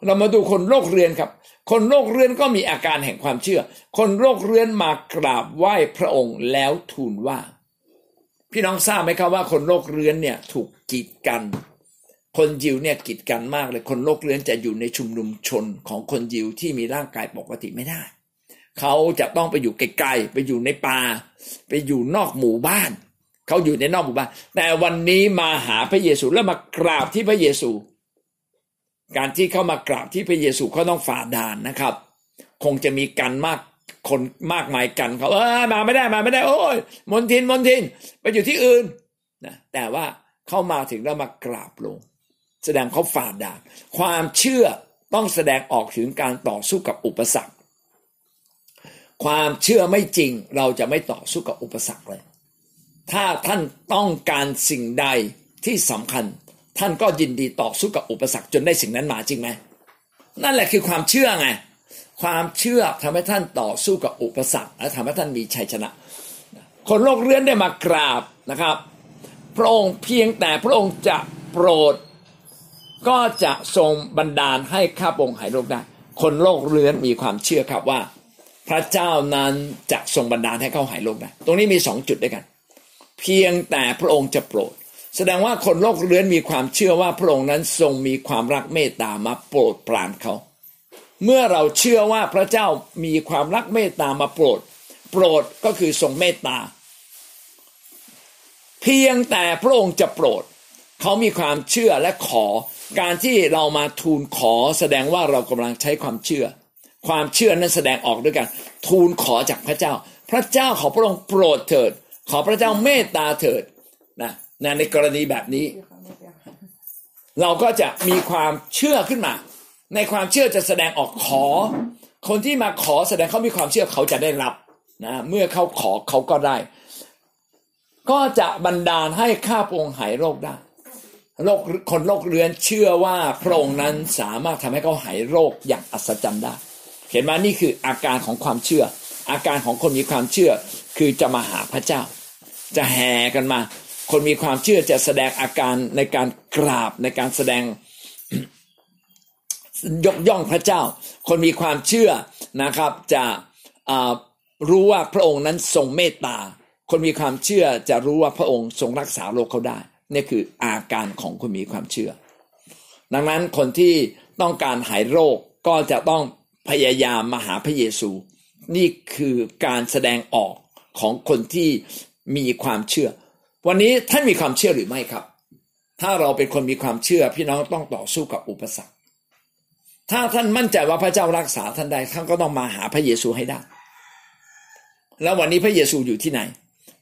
เรามาดูคนโรคเรือนครับ คนโรคเรือนก็มีอาการแห่งความเชื่อ คนโรคเรือนมากราบไหว้พระองค์แล้วทูลว่า พี่น้องทราบไหมครับว่าคนโรคเรื้อนเนี่ยถูกกีดกัน คนยิวเนี่ยกีดกันมากเลย คนโลกเลื้อนจะอยู่ในชุมนุมชนของคนยิวที่มีร่างกายปกติไม่ได้ เขาจะต้องไปอยู่ไกลๆไปอยู่ในป่า ไปอยู่นอกหมู่บ้าน เขาอยู่ในนอกหมู่บ้าน แต่วันนี้มาหาพระเยซูแล้วมากราบที่พระเยซู การที่เขามากราบที่พระเยซูเขาต้องฝ่าด่านนะครับ คงจะมีกันมาก คนมากมายกันเขาเออมาไม่ได้มาไม่ได้ โอ้ยมนทินมนทินไปอยู่ที่อื่นนะแต่ว่าเข้ามาถึงแล้วมากราบลง แสดงเขาฝ่าด่าน ความเชื่อต้องแสดงออกถึงการต่อสู้กับอุปสรรค ความเชื่อไม่จริงเราจะไม่ต่อสู้กับอุปสรรคเลย ถ้าท่านต้องการสิ่งใดที่สำคัญ ท่านก็ยินดีต่อสู้กับอุปสรรคจนได้สิ่งนั้นมาจริงไหมนั่นแหละคือความเชื่อไง ความเชื่อทำให้ท่านต่อสู้กับอุปสรรคและทำให้ท่านมีชัยชนะ คนโลกเรื้อนได้มากราบนะครับ พระองค์เพียงแต่พระองค์จะโปรด ก็จะทรงบันดาลให้ข้าพงหายโรคได้ คนโรคเรื้อนมีความเชื่อครับว่า พระเจ้านั้นจะทรงบันดาลให้เขาหายโรคได้ ตรงนี้มีสองจุดด้วยกัน เพียงแต่พระองค์จะโปรดแสดงว่าคนโรคเรื้อนมีความเชื่อว่าพระองค์นั้นทรงมีความรักเมตตามาโปรดปรานเขา เมื่อเราเชื่อว่าพระเจ้ามีความรักเมตตามาโปรด โปรดก็คือทรงเมตตา เพียงแต่พระองค์จะโปรด เขามีความเชื่อและขอ การที่เรามาทูลขอแสดงว่าเรากำลังใช้ความเชื่อ ความเชื่อนั้นแสดงออกด้วยกัน ทูลขอจากพระเจ้า พระเจ้าขอพระองค์โปรดเถิด ขอพระเจ้าเมตตาเถิดนะในกรณีแบบนี้ เราก็จะมีความเชื่อขึ้นมา ในความเชื่อจะแสดงออกขอ คนที่มาขอแสดงเขามีความเชื่อเขาจะได้รับนะเมื่อเขาขอเขาก็ได้ ก็จะบันดาลให้ข้าพงหายโรคได้โรคคนโรคเรื้อนเชื่อว่าพระองค์นั้นสามารถทำให้เขาหายโรคอย่างอัศจรรย์ได้ เห็นไหมนี่คืออาการของความเชื่อ อาการของคนมีความเชื่อคือจะมาหาพระเจ้า จะแห่กันมา คนมีความเชื่อจะแสดงอาการในการกราบในการแสดง ยกย่องพระเจ้า คนมีความเชื่อนะครับ จะรู้ว่าพระองค์นั้นทรงเมตตา คนมีความเชื่อจะรู้ว่าพระองค์ทรงรักษาโรคเขาได้ นี่คืออาการของคนมีความเชื่อ ดังนั้นคนที่ต้องการหายโรคก็จะต้องพยายามมาหาพระเยซู นี่คือการแสดงออกของคนที่มีความเชื่อ วันนี้ท่านมีความเชื่อหรือไม่ครับ ถ้าเราเป็นคนมีความเชื่อพี่น้องต้องต่อสู้กับอุปสรรค ถ้าท่านมั่นใจว่าพระเจ้ารักษาท่านได้ท่านก็ต้องมาหาพระเยซูให้ได้ แล้ววันนี้พระเยซูอยู่ที่ไหน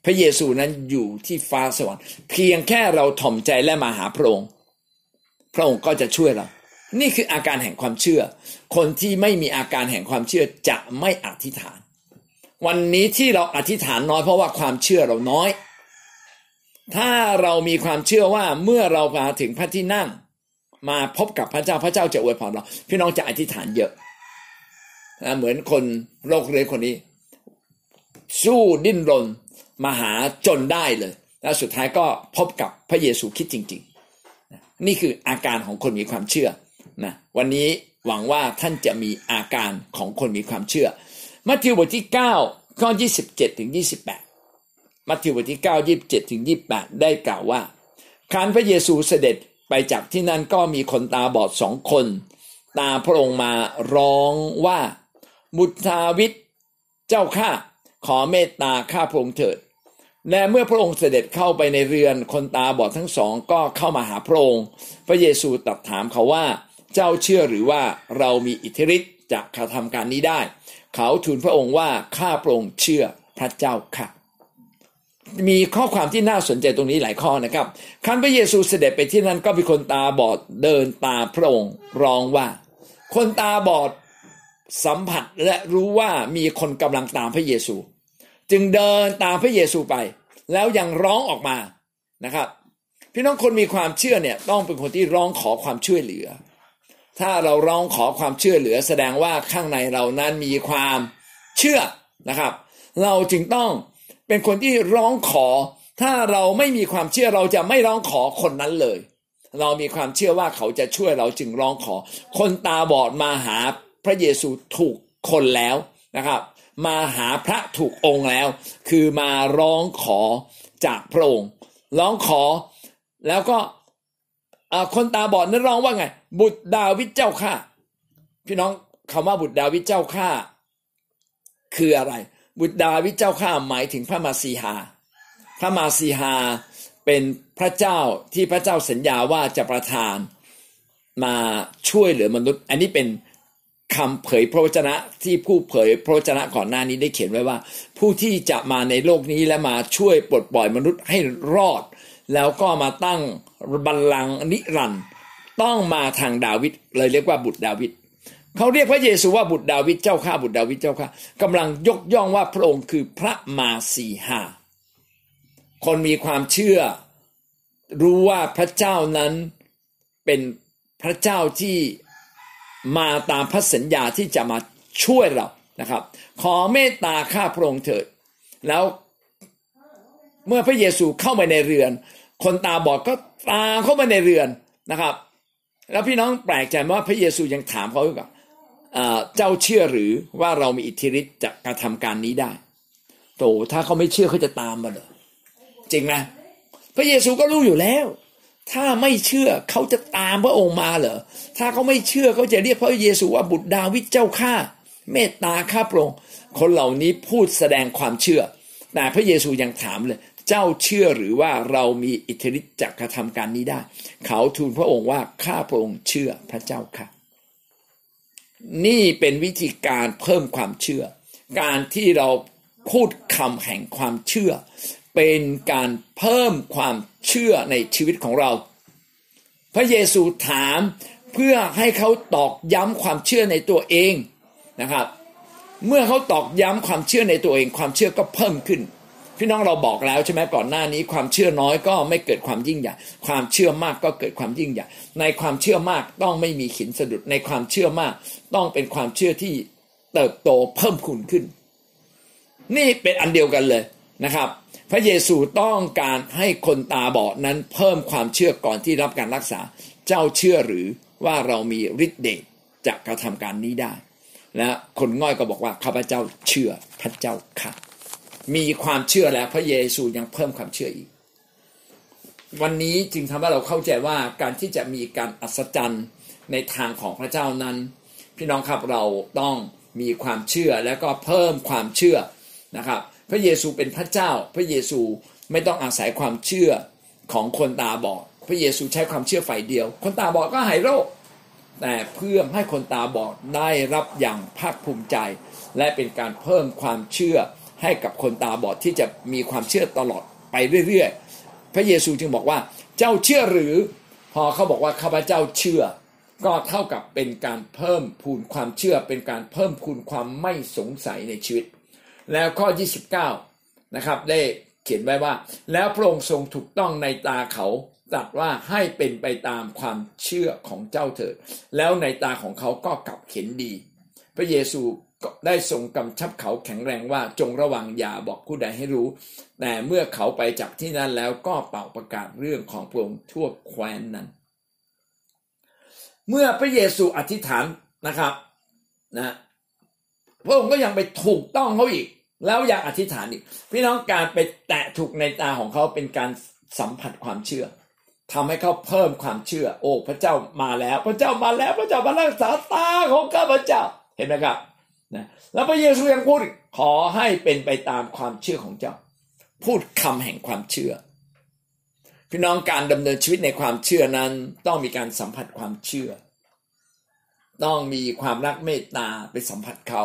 พระเยซูนั้นอยู่ที่ฟ้าสวรรค์เพียงแค่เราถ่อมใจและมาหาพระองค์ พระองค์ก็จะช่วยเรา นี่คืออาการแห่งความเชื่อ คนที่ไม่มีอาการแห่งความเชื่อจะไม่อธิษฐาน วันนี้ที่เราอธิษฐานน้อยเพราะว่าความเชื่อเราน้อย ถ้าเรามีความเชื่อว่าเมื่อเรามาถึงพระที่นั่ง มาพบกับพระเจ้าพระเจ้าจะอวยพรเรา พี่น้องจะอธิษฐานเยอะเหมือนคนโรคเรื้อคนนี้ สู้ดิ้นรนมาหาจนได้เลย แล้วสุดท้ายก็พบกับพระเยซูคิดจริง ๆ นี่คืออาการของคนมีความเชื่อนะวันนี้หวังว่าท่านจะมีอาการของคนมีความเชื่อ มัทธิวบทที่9ข้อ27ถึง28 มัทธิวบทที่ 9 27ถึง28 ได้กล่าวว่าครั้นพระเยซูเสด็จ ไปจากที่นั่นก็มีคนตาบอดสองคน ตาพระองค์มาร้องว่าบุตรดาวิดเจ้าข้าขอเมตตาข้าพระองค์เถิด และเมื่อพระองค์เสด็จเข้าไปในเรือนคนตาบอดทั้งสองก็เข้ามาหาพระองค์ พระเยซูตรัสถามเขาว่า เจ้าเชื่อหรือว่าเรามีอิทธิฤทธิ์จะกระทำการนี้ได้ เขาทูลพระองค์ว่าข้าพระองค์เชื่อพระเจ้าค่ะ มีข้อความที่น่าสนใจตรงนี้หลายข้อนะครับคันพระเยซูเสด็จไปที่นั่นก็มีคนตาบอดเดินตาพระองค์ร้องว่า คนตาบอดสัมผัสและรู้ว่ามีคนกำลังตามพระเยซู จึงเดินตามพระเยซูไป แล้วยังร้องออกมานะครับ พี่น้องคนมีความเชื่อเนี่ยต้องเป็นคนที่ร้องขอความช่วยเหลือ ถ้าเราร้องขอความช่วยเหลือ แสดงว่าข้างในเรานั้นมีความเชื่อนะครับ เราจึงต้อง เป็นคนที่ร้องขอ ถ้าเราไม่มีความเชื่อเราจะไม่ร้องขอคนนั้นเลย เรามีความเชื่อว่าเขาจะช่วยเราจึงร้องขอ คนตาบอดมาหาพระเยซูถูกคนแล้วนะครับ มาหาพระถูกองค์แล้ว คือมาร้องขอจากพระองค์ร้องขอแล้วก็คนตาบอดนั้นร้องว่าไง บุตรดาวิดเจ้าข้าพี่น้องคำว่าบุตรดาวิดเจ้าข้าคืออะไร บุตรดาวิดเจ้าข้าหมายถึงพระมาสีหาพระมาสีหาเป็นพระเจ้าที่พระเจ้าสัญญาว่าจะประทานมาช่วยเหลือมนุษย์ อันนี้เป็นคำเผยพระวจนะที่ผู้เผยพระวจนะก่อนหน้านี้ได้เขียนไว้ว่า ผู้ที่จะมาในโลกนี้และมาช่วยปลดปล่อยมนุษย์ให้รอด แล้วก็มาตั้งบัลลังก์นิรันด์ต้องมาทางดาวิดเลยเรียกว่าบุตรดาวิด เขาเรียกพระเยซูว่าบุตรดาวิดเจ้าข้าบุตรดาวิดเจ้าข้ากำลังยกย่องว่าพระองค์คือพระมาสีหาคนมีความเชื่อ รู้ว่าพระเจ้านั้นเป็นพระเจ้าที่มาตามพระสัญญาที่จะมาช่วยเรานะครับ ขอเมตตาข้าพระองค์เถิด แล้วเมื่อพระเยซูเข้าไปในเรือน คนตาบอดก็ตามเข้ามาในเรือนนะครับ แล้วพี่น้องแปลกใจว่าพระเยซูยังถามเขาว่า เจ้าเชื่อหรือว่าเรามีอิทธิฤทธิ์จะกระทำการนี้ได้โตถ้าเขาไม่เชื่อเขาจะตามมาเหรอจริงไหมพระเยซูก็รู้อยู่แล้ว ถ้าไม่เชื่อเขาจะตามพระองค์มาเหรอถ้าเขาไม่เชื่อเขาจะเรียกพระเยซูว่าบุตรดาวิดเจ้าข้าเมตตาข้าพระองค์คนเหล่านี้พูดแสดงความเชื่อ แต่พระเยซูยังถามเลย เจ้าเชื่อหรือว่าเรามีอิทธิฤทธิ์จะกระทำการนี้ได้ เขาทูลพระองค์ว่าข้าพระองค์เชื่อพระเจ้าค่ะ นี่เป็นวิธีการเพิ่มความเชื่อ การที่เราพูดคำแห่งความเชื่อ เป็นการเพิ่มความเชื่อในชีวิตของเรา พระเยซูถามเพื่อให้เขาตอกย้ำความเชื่อในตัวเองนะครับ เมื่อเขาตอกย้ำความเชื่อในตัวเอง ความเชื่อก็เพิ่มขึ้น พี่น้องเราบอกแล้วใช่ไหมก่อนหน้านี้ความเชื่อน้อยก็ไม่เกิดความยิ่งใหญ่ความเชื่อมากก็เกิดความยิ่งใหญ่ในความเชื่อมากต้องไม่มีขินสะดุดในความเชื่อมาก ต้องเป็นความเชื่อที่เติบโตเพิ่มขุนขึ้น นี่เป็นอันเดียวกันเลยนะครับ พระเยซูต้องการให้คนตาบอดนั้นเพิ่มความเชื่อก่อนที่รับการรักษา เจ้าเชื่อหรือว่าเรามีฤทธิ์เดชจะกระทำการนี้ได้ และคนง่อยก็บอกว่าข้าพเจ้าเชื่อพระเจ้าค่ะ มีความเชื่อแล้วพระเยซูยังเพิ่มความเชื่ออีก วันนี้จึงทำให้เราเข้าใจว่าการที่จะมีการอัศจรรย์ในทางของพระเจ้านั้น พี่น้องครับเราต้องมีความเชื่อแล้วก็เพิ่มความเชื่อนะครับ พระเยซูเป็นพระเจ้า พระเยซูไม่ต้องอาศัยความเชื่อของคนตาบอดพระเยซูใช้ความเชื่อฝ่ายเดียว คนตาบอดก็หายโรค แต่เพื่อให้คนตาบอดได้รับอย่างภาคภูมิใจ และเป็นการเพิ่มความเชื่อ ให้กับคนตาบอดที่จะมีความเชื่อตลอดไปเรื่อยๆ พระเยซูจึงบอกว่าเจ้าเชื่อหรือ พอเขาบอกว่าข้าพเจ้าเชื่อ ก็เท่ากับเป็นการเพิ่มพูนความเชื่อ เป็นการเพิ่มพูนความไม่สงสัยในชีวิต แล้วข้อ 29 นะครับ ได้เขียนไว้ว่า แล้วพระองค์ทรงถูกต้องในตาเขาตรัสว่าให้เป็นไปตามความเชื่อของเจ้าเถิด แล้วในตาของเขาก็กลับเห็นดี พระเยซู ได้ทรงกำชับเขาแข็งแรงว่าจงระวังอย่าบอกผู้ใดให้รู้ แต่เมื่อเขาไปจากที่นั้นแล้วก็เป่าประกาศเรื่องของพระองค์ทั่วแคว้นนั้น เมื่อพระเยซูอธิษฐานนะครับนะพระองค์ก็ยังไปถูกต้องเขาอีก แล้วอยากอธิษฐานอีก พี่น้องการไปแตะถูกในตาของเขาเป็นการสัมผัสความเชื่อทำให้เขาเพิ่มความเชื่อ โอ้พระเจ้ามาแล้ว พระเจ้ามาแล้ว พระเจ้ามารักษาตาของข้าพระเจ้าเห็นไหมครับ นะแล้วพระเยซูยังพูดขอให้เป็นไปตามความเชื่อของเจ้า พูดคำแห่งความเชื่อ พี่น้องการดำเนินชีวิตในความเชื่อนั้น ต้องมีการสัมผัสความเชื่อ ต้องมีความรักเมตตาไปสัมผัสเขา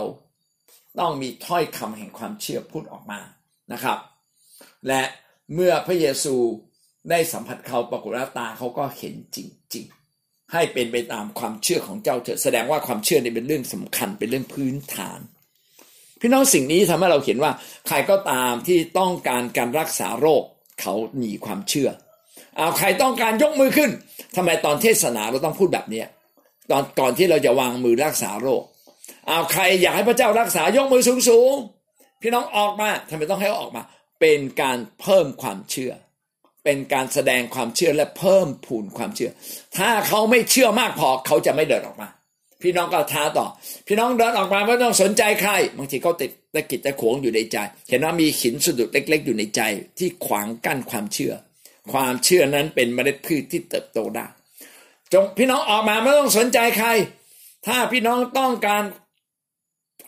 ต้องมีถ้อยคำแห่งความเชื่อพูดออกมานะครับ และเมื่อพระเยซูได้สัมผัสเขาปรากฏว่าตาเขาก็เห็นจริง ให้เป็นไปตามความเชื่อของเจ้าเถอะแสดงว่าความเชื่อนี่เป็นเรื่องสำคัญเป็นเรื่องพื้นฐาน พี่น้องสิ่งนี้ทำให้เราเห็นว่าใครก็ตามที่ต้องการการรักษาโรคเขามีความเชื่อเอาใครต้องการยกมือขึ้นทำไมตอนเทศนาเราต้องพูดแบบนี้ตอนก่อนที่เราจะวางมือรักษาโรคเอาใครอยากให้พระเจ้ารักษายกมือสูงๆพี่น้องออกมาทำไมต้องให้ออกมา เป็นการเพิ่มความเชื่อ เป็นการแสดงความเชื่อและเพิ่มพูนความเชื่อ ถ้าเขาไม่เชื่อมากพอเขาจะไม่เดินออกมา พี่น้องก็ท้าต่อ พี่น้องเดินออกมาไม่ต้องสนใจใคร บางทีเขาติดตะกิดตะขวงอยู่ในใจ เห็นว่ามีหินสะดุดเล็ก ๆ อยู่ในใจ ที่ขวางกั้นความเชื่อ ความเชื่อนั้นเป็นเมล็ดพืชที่เติบโตได้ จงพี่น้องออกมาไม่ต้องสนใจใคร ถ้าพี่น้องต้องการ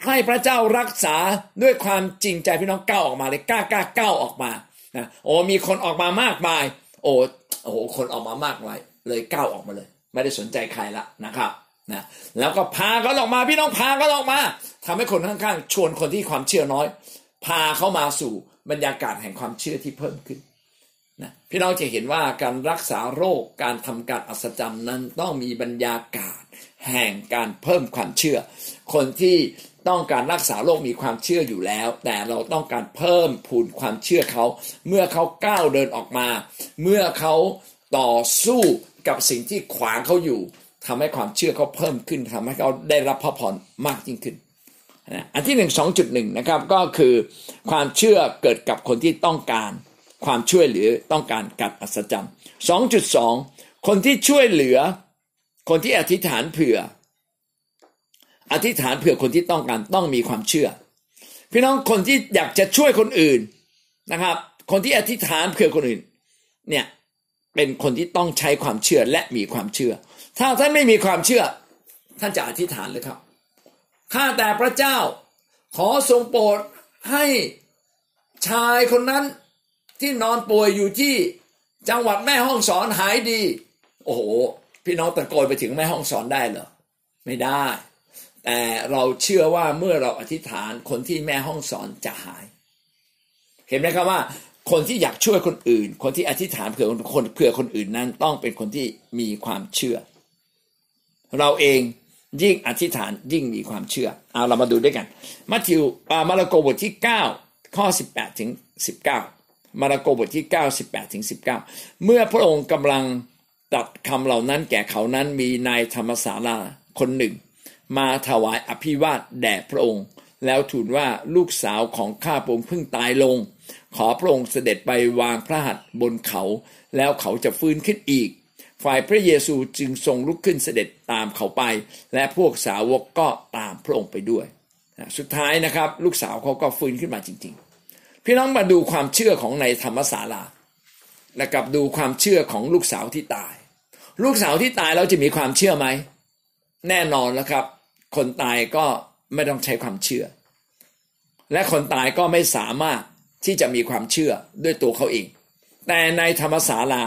ให้พระเจ้ารักษาด้วยความจริงใจพี่น้องก้าวออกมาเลยกล้ากล้าก้าวออกมา นะโอ้มีคนออกมามากมาย โอ้โอ้คนออกมามากมายเลยก้าวออกมาเลย ไม่ได้สนใจใครละนะครับนะแล้วก็พาเขาออกมาพี่น้องพาเขาออกมาทำให้คนข้างๆ ชวนคนที่ความเชื่อน้อย พาเขามาสู่บรรยากาศแห่งความเชื่อที่เพิ่มขึ้นนะพี่น้องจะเห็นว่าการรักษาโรคการทำการอัศจรรย์นั้นต้องมีบรรยากาศแห่งการเพิ่มความเชื่อ คนที่ ต้องการรักษาโรคมีความเชื่ออยู่แล้ว แต่เราต้องการเพิ่มพูนความเชื่อเขา เมื่อเขาก้าวเดินออกมา เมื่อเขาต่อสู้กับสิ่งที่ขวางเขาอยู่ทำให้ความเชื่อเขาเพิ่มขึ้นทำให้เขาได้รับพระพรมากยิ่งขึ้นอันที่หนึ่งสองจุดหนึ่งนะครับก็คือความเชื่อเกิดกับคนที่ต้องการความช่วยเหลือต้องการกัดอัศจรรย์สองจุดสองคนที่ช่วยเหลือ คนที่อธิษฐานเผื่อ อธิษฐานเผื่อคนที่ต้องการต้องมีความเชื่อ พี่น้องคนที่อยากจะช่วยคนอื่นนะครับ คนที่อธิษฐานเผื่อคนอื่น เนี่ยเป็นคนที่ต้องใช้ความเชื่อและมีความเชื่อ ถ้าท่านไม่มีความเชื่อ ท่านจะอธิษฐานเลยครับข้าแต่พระเจ้า ขอทรงโปรดให้ชายคนนั้นที่นอนป่วยอยู่ที่จังหวัดแม่ห้องสอนหายดี โอ้โห พี่น้องตะโกนไปถึงแม่ห้องสอนได้เหรอ ไม่ได้ แต่เราเชื่อว่าเมื่อเราอธิษฐานคนที่แม่ห้องสอนจะหาย เห็นไหมครับว่า คนที่อยากช่วยคนอื่น คนที่อธิษฐานเผื่อคนเผื่อคนอื่นนั้น ต้องเป็นคนที่มีความเชื่อ เราเองยิ่งอธิษฐานยิ่งมีความเชื่อเอาเรามาดูด้วยกัน มัทธิวมาระโกบทที่ 9 ข้อ 18ถึง19 มาระโกบทที่ 9 18ถึง19 เมื่อพระองค์กำลังตัดคำเหล่านั้นแก่เขานั้นมีนายธรรมศาลาคนหนึ่ง มาถวายอภิวาทแด่พระองค์ แล้วทูลว่าลูกสาวของข้าพระองค์เพิ่งตายลง ขอพระองค์เสด็จไปวางพระหัตถ์บนเขา แล้วเขาจะฟื้นขึ้นอีก ฝ่ายพระเยซูจึงทรงลุกขึ้นเสด็จตามเขาไป และพวกสาวกก็ตามพระองค์ไปด้วย สุดท้ายนะครับลูกสาวเขาก็ฟื้นขึ้นมาจริง ๆ พี่น้องมาดูความเชื่อของในธรรมศาลาและกับดูความเชื่อของลูกสาวที่ตาย ลูกสาวที่ตายเราจะมีความเชื่อไหมแน่นอนแล้วครับ คนตายก็ไม่ต้องใช้ความเชื่อ และคนตายก็ไม่สามารถที่จะมีความเชื่อด้วยตัวเขาเอง แต่ในธรรมศาลา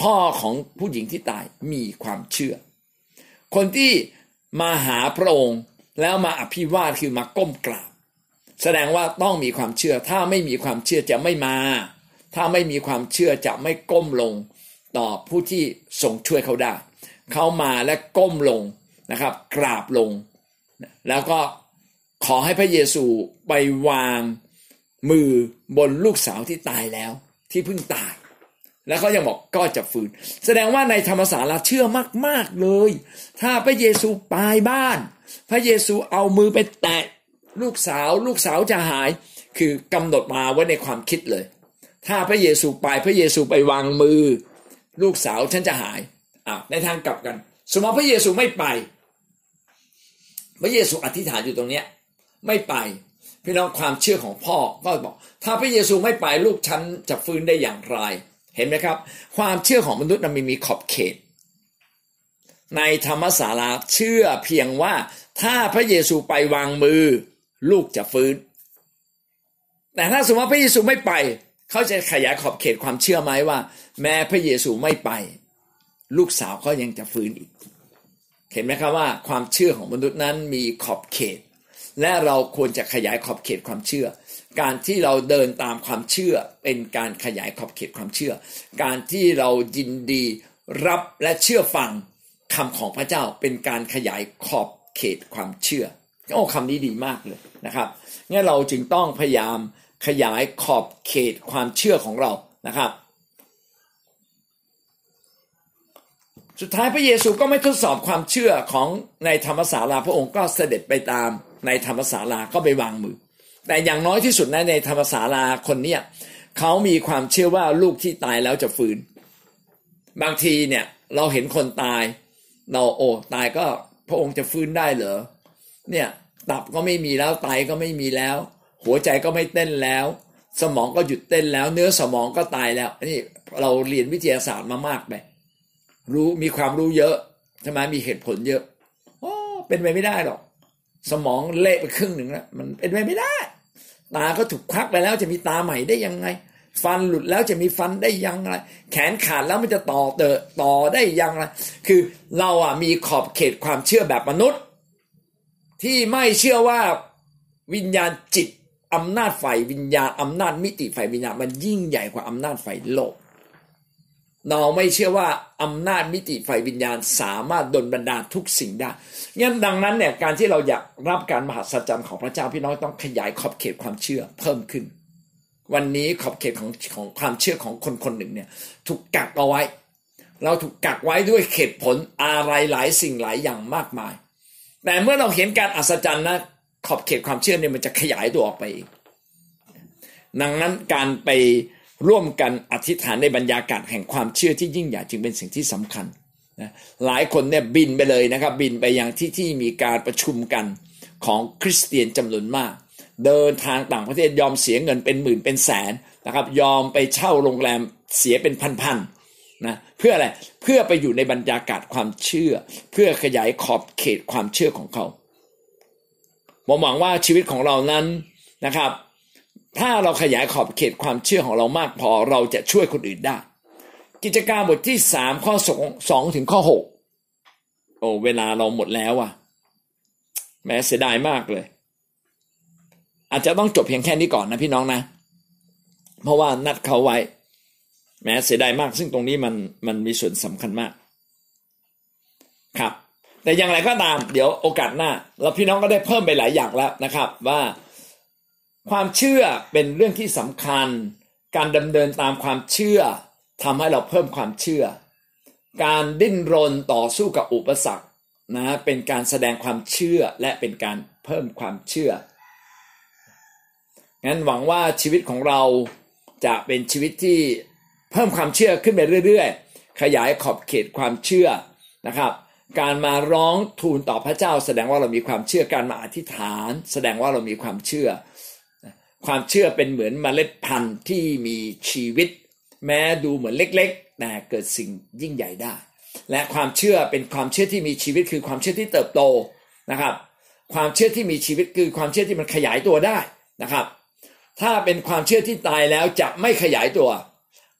พ่อของผู้หญิงที่ตายมีความเชื่อ คนที่มาหาพระองค์แล้วมาอภิวาทคือมาก้มกราบ แสดงว่าต้องมีความเชื่อ ถ้าไม่มีความเชื่อจะไม่มา ถ้าไม่มีความเชื่อจะไม่ก้มลง ต่อผู้ที่ทรงช่วยเขาได้ เขามาและก้มลง นะครับ กราบลง แล้วก็ขอให้พระเยซูไปวางมือบนลูกสาวที่ตายแล้ว ที่เพิ่งตาย แล้วเขายังบอกก็จะฟื้น แสดงว่าในธรรมศาลาเชื่อมาก ๆเลย ถ้าพระเยซูปายบ้าน พระเยซูเอามือไปแตะลูกสาว ลูกสาวจะหาย คือกำหนดมาไว้ในความคิดเลย ถ้าพระเยซูไปพระเยซูไปวางมือ ลูกสาวฉันจะหายอ่าในทางกลับกัน สมมติพระเยซูไม่ไป พระเยซูอธิษฐานอยู่ตรงเนี้ยไม่ไป พี่น้องความเชื่อของพ่อก็บอก ถ้าพระเยซูไม่ไปลูกฉันจะฟื้นได้อย่างไร เห็นไหมครับ ความเชื่อของมนุษย์มันมีขอบเขต ในธรรมศาลาเชื่อเพียงว่า ถ้าพระเยซูไปวางมือ ลูกจะฟื้น แต่ถ้าสมมติพระเยซูไม่ไป เขาจะขยายขอบเขตความเชื่อไหมว่า แม้พระเยซูไม่ไป ลูกสาวเขายังจะฟื้นอีก เห็นไหมครับว่าความเชื่อของมนุษย์นั้นมีขอบเขต และเราควรจะขยายขอบเขตความเชื่อ การที่เราเดินตามความเชื่อเป็นการขยายขอบเขตความเชื่อ การที่เรายินดีรับและเชื่อฟังคำของพระเจ้าเป็นการขยายขอบเขตความเชื่อโอ้คำนี้ดีมากเลยนะครับงั้นเราจึงต้องพยายามขยายขอบเขตความเชื่อของเรานะครับ สุดท้ายพระเยซูก็ไม่ทดสอบความเชื่อของในธรรมศาลาพระองค์ก็เสด็จไปตามในธรรมศาลาก็ไปวางมือ แต่อย่างน้อยที่สุดนะในธรรมศาลาคนเนี้ยเขามีความเชื่อว่าลูกที่ตายแล้วจะฟื้น บางทีเนี่ยเราเห็นคนตาย เราโอ้ตายก็พระองค์จะฟื้นได้เหรอเนี่ยตับก็ไม่มีแล้วไตก็ไม่มีแล้ว หัวใจก็ไม่เต้นแล้ว สมองก็หยุดเต้นแล้ว เนื้อสมองก็ตายแล้วนี่เราเรียนวิทยาศาสตร์มามากไป รู้มีความรู้เยอะใช่ไหมมีเหตุผลเยอะโอ้เป็นไปไม่ได้หรอก สมองเละไปครึ่งหนึ่งแล้วมันเป็นไปไม่ได้ ตาก็ถูกควักไปแล้วจะมีตาใหม่ได้ยังไง ฟันหลุดแล้วจะมีฟันได้ยังไงแขนขาดแล้วมันจะต่อเตอต่อได้ยังไงคือเราอะมีขอบเขตความเชื่อแบบมนุษย์ ที่ไม่เชื่อว่าวิญญาณจิตอำนาจฝ่ายวิญญาณอำนาจมิติฝ่ายวิญญาณมันยิ่งใหญ่กว่าอำนาจฝ่ายโลก เราไม่เชื่อว่าอำนาจมิติฝ่ายวิญญาณสามารถดลบันดาลทุกสิ่งได้งั้นดังนั้นเนี่ยการที่เราอยากรับการมหัศจรรย์ของพระเจ้าพี่น้องต้องขยายขอบเขตความเชื่อเพิ่มขึ้น วันนี้ขอบเขตของของความเชื่อของคนคนหนึ่งเนี่ยถูกกักเอาไว้ เราถูกกักไว้ด้วยเหตุผลอะไรหลายสิ่งหลายอย่างมากมาย แต่เมื่อเราเห็นการอัศจรรย์นะขอบเขตความเชื่อเนี่ยมันจะขยายตัวออกไปอีกดังนั้นการไป ร่วมกันอธิษฐานในบรรยากาศแห่งความเชื่อที่ยิ่งใหญ่จึงเป็นสิ่งที่สำคัญนะหลายคนเนี่ยบินไปเลยนะครับ บินไปยังที่ที่มีการประชุมกันของคริสเตียนจำนวนมาก เดินทางต่างประเทศยอมเสียเงินเป็นหมื่นเป็นแสนนะครับ ยอมไปเช่าโรงแรมเสียเป็นพันๆนะเพื่ออะไรเพื่อไปอยู่ในบรรยากาศความเชื่อ เพื่อขยายขอบเขตความเชื่อของเขาผมหวังว่าชีวิตของเรานั้นนะครับ ถ้าเราขยายขอบเขตความเชื่อของเรามากพอเราจะช่วยคนอื่นได้ กิจการบทที่สามข้อสองสองถึงข้อหกโอ้เวลาเราหมดแล้วอะแม้เสียดายมากเลย อาจจะต้องจบเพียงแค่นี้ก่อนนะพี่น้องนะ เพราะว่านัดเขาไว้ แม้เสียดายมาก ซึ่งตรงนี้มันมันมีส่วนสำคัญมาก ครับ แต่อย่างไรก็ตาม เดี๋ยวโอกาสหน้าเราพี่น้องก็ได้เพิ่มไปหลายอย่างแล้วนะครับ ว่า ความเชื่อเป็นเรื่องที่สำคัญ การดำเนินตามความเชื่อทำให้เราเพิ่มความเชื่อ การดิ้นรนต่อสู้กับอุปสรรคนะเป็นการแสดงความเชื่อและเป็นการเพิ่มความเชื่อ งั้นหวังว่าชีวิตของเราจะเป็นชีวิตที่เพิ่มความเชื่อขึ้นไปเรื่อยๆ ขยายขอบเขตความเชื่อนะครับ การมาร้องทูลต่อพระเจ้า แสดงว่าเรามีความเชื่อ การมาอธิษฐาน แสดงว่าเรามีความเชื่อ ความเชื่อเป็นเหมือนเมล็ดพันธุ์ที่มีชีวิต แม้ดูเหมือนเล็กๆแต่เกิดสิ่งยิ่งใหญ่ได้ และความเชื่อเป็นความเชื่อที่มีชีวิตคือความเชื่อที่เติบโตนะครับ ความเชื่อที่มีชีวิตคือความเชื่อที่มันขยายตัวได้นะครับ ถ้าเป็นความเชื่อที่ตายแล้วจะไม่ขยายตัว